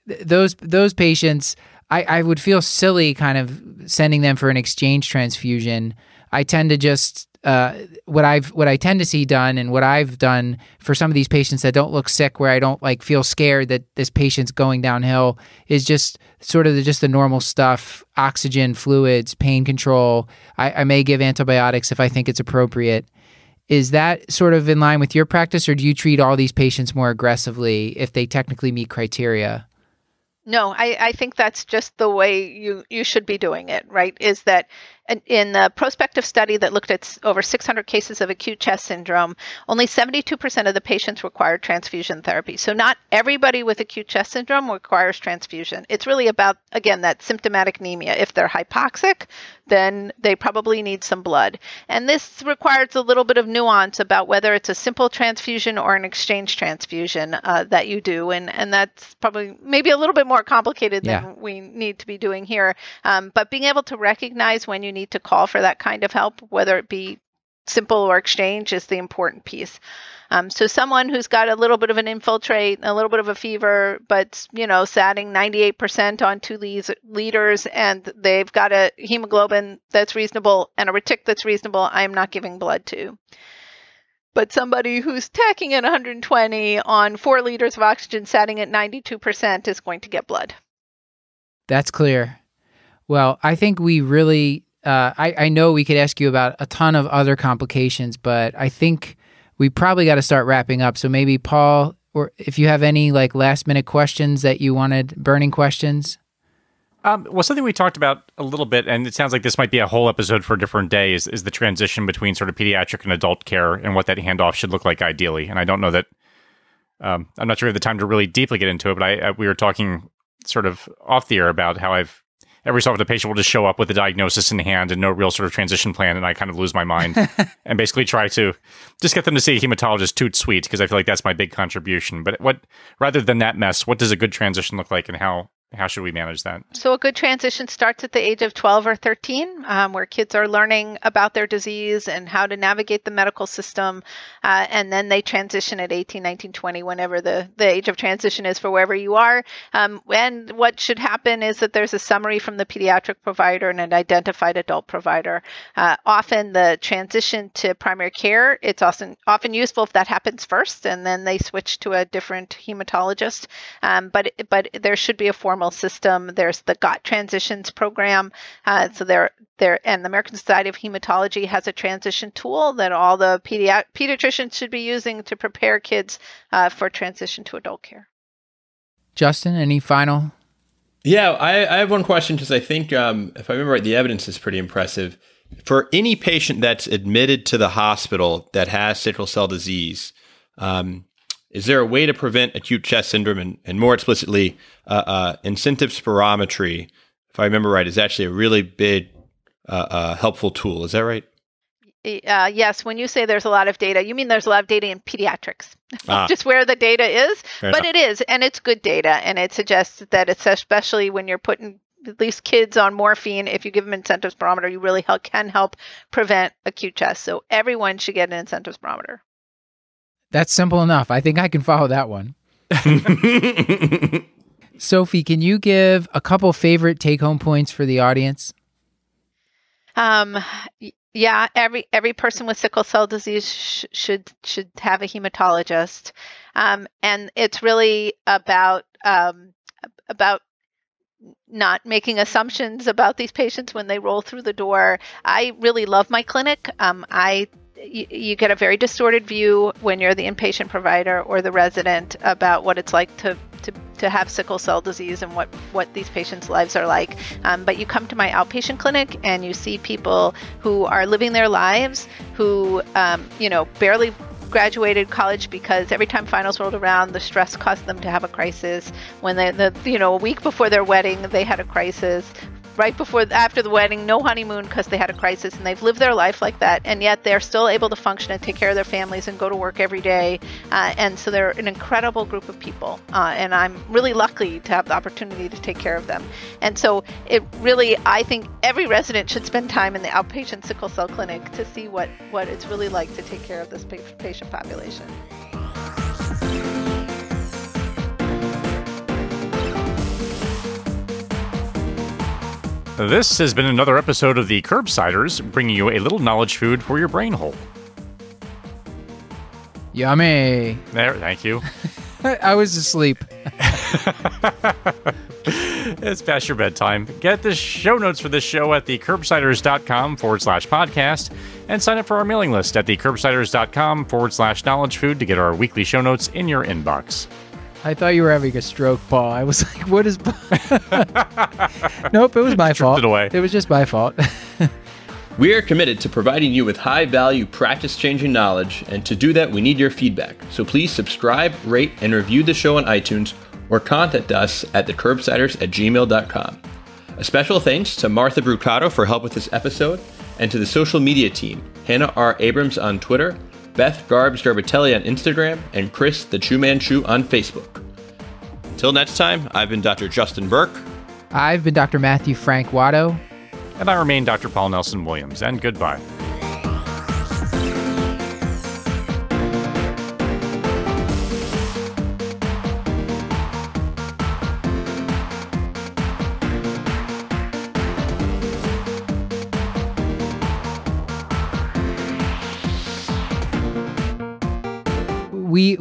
Those those patients I, I would feel silly kind of sending them for an exchange transfusion. I tend to just uh, what I've what I tend to see done and what I've done for some of these patients that don't look sick, where I don't like feel scared that this patient's going downhill, is just sort of the, just the normal stuff: oxygen, fluids, pain control. I, I may give antibiotics if I think it's appropriate, is that sort of in line with your practice, or do you treat all these patients more aggressively if they technically meet criteria? No, I, I think that's just the way you, you should be doing it, right? Is that in the prospective study that looked at over 600 cases of acute chest syndrome, only 72% of the patients required transfusion therapy. So, not everybody with acute chest syndrome requires transfusion. It's really about, again, that symptomatic anemia. If they're hypoxic, then they probably need some blood. And this requires a little bit of nuance about whether it's a simple transfusion or an exchange transfusion uh, that you do. And, and that's probably maybe a little bit more complicated than yeah. we need to be doing here. Um, but being able to recognize when you need need to call for that kind of help, whether it be simple or exchange is the important piece. Um, so someone who's got a little bit of an infiltrate, a little bit of a fever, but you know, satting 98% on two liters, and they've got a hemoglobin that's reasonable and a retic that's reasonable, I'm not giving blood to. But somebody who's tacking at 120 on four liters of oxygen, satting at 92% is going to get blood. That's clear. Well, I think we really uh, I, I know we could ask you about a ton of other complications, but I think we probably got to start wrapping up. So maybe Paul, or if you have any like last minute questions that you wanted, burning questions. Um, well, something we talked about a little bit, and it sounds like this might be a whole episode for a different day, is, is the transition between sort of pediatric and adult care and what that handoff should look like ideally. And I don't know that um, I'm not sure we have the time to really deeply get into it, but I, I, we were talking sort of off the air about how I've every so often the patient will just show up with a diagnosis in hand and no real sort of transition plan, and I kind of lose my mind and basically try to just get them to see a hematologist toot sweet because I feel like that's my big contribution. But what rather than that mess, what does a good transition look like, and how how should we manage that? So, a good transition starts at the age of 12 or 13, um, where kids are learning about their disease and how to navigate the medical system. Uh, and then they transition at 18, 19, 20, whenever the, the age of transition is for wherever you are. Um, and what should happen is that there's a summary from the pediatric provider and an identified adult provider. Uh, often, the transition to primary care, it's often, often useful if that happens first, and then they switch to a different hematologist. Um, but, but there should be a form system. There's the GOT Transitions program. Uh, so there, there, and the American Society of Hematology has a transition tool that all the pedi- pediatricians should be using to prepare kids uh, for transition to adult care. Justin, any final? Yeah, I, I have one question because I think, um, if I remember right, the evidence is pretty impressive. For any patient that's admitted to the hospital that has sickle cell disease, um, is there a way to prevent acute chest syndrome and, and more explicitly, uh, uh, incentive spirometry, if I remember right, is actually a really big, uh, uh helpful tool. Is that right? Uh, yes, when you say there's a lot of data, you mean there's a lot of data in pediatrics, ah. just where the data is. Fair but enough. it is, and it's good data, and it suggests that it's especially when you're putting at least kids on morphine, if you give them incentive spirometer, you really help, can help prevent acute chest. So everyone should get an incentive spirometer. That's simple enough. I think I can follow that one. Sophie, can you give a couple favorite take home points for the audience? Um, yeah, every every person with sickle cell disease sh- should should have a hematologist, um, and it's really about um, about not making assumptions about these patients when they roll through the door. I really love my clinic. Um, I you, get a very distorted view when you're the inpatient provider or the resident about what it's like to, to, to have sickle cell disease and what, what these patients' lives are like. Um, but you come to my outpatient clinic and you see people who are living their lives, who, um, you know, barely graduated college because every time finals rolled around, the stress caused them to have a crisis. When they, the, you know, a week before their wedding, they had a crisis right before after the wedding no honeymoon because they had a crisis and they've lived their life like that and yet they're still able to function and take care of their families and go to work every day uh, and so they're an incredible group of people uh, and i'm really lucky to have the opportunity to take care of them. And so it really i think every resident should spend time in the outpatient sickle cell clinic to see what what it's really like to take care of this patient population This has been another episode of the Curbsiders, bringing you a little knowledge food for your brain hole. Yummy. There, thank you. I was asleep. it's past your bedtime. Get the show notes for this show at thecurbsiders.com forward slash podcast and sign up for our mailing list at thecurbsiders.com forward slash knowledge food to get our weekly show notes in your inbox. I thought you were having a stroke, Paul. I was like, what is. nope, it was my fault. It, away. it was just my fault. we are committed to providing you with high value, practice changing knowledge, and to do that, we need your feedback. So please subscribe, rate, and review the show on iTunes or contact us at thecurbsiders at gmail.com. A special thanks to Martha Brucato for help with this episode and to the social media team Hannah R. Abrams on Twitter, Beth Garbs Garbitelli on Instagram, and Chris the Chew Man Chew on Facebook. Until next time, I've been Dr. Justin Berk. I've been Dr. Matthew Frank Watto. And I remain Dr. Paul Nelson Williams. And goodbye.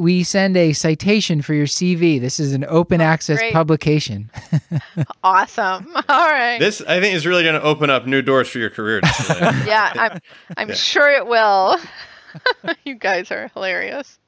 We we send a citation for your CV. This is an open oh, access great. publication. Awesome. All right. This, I think, is really going to open up new doors for your career. Yeah, I'm I'm sure it will. you guys are hilarious.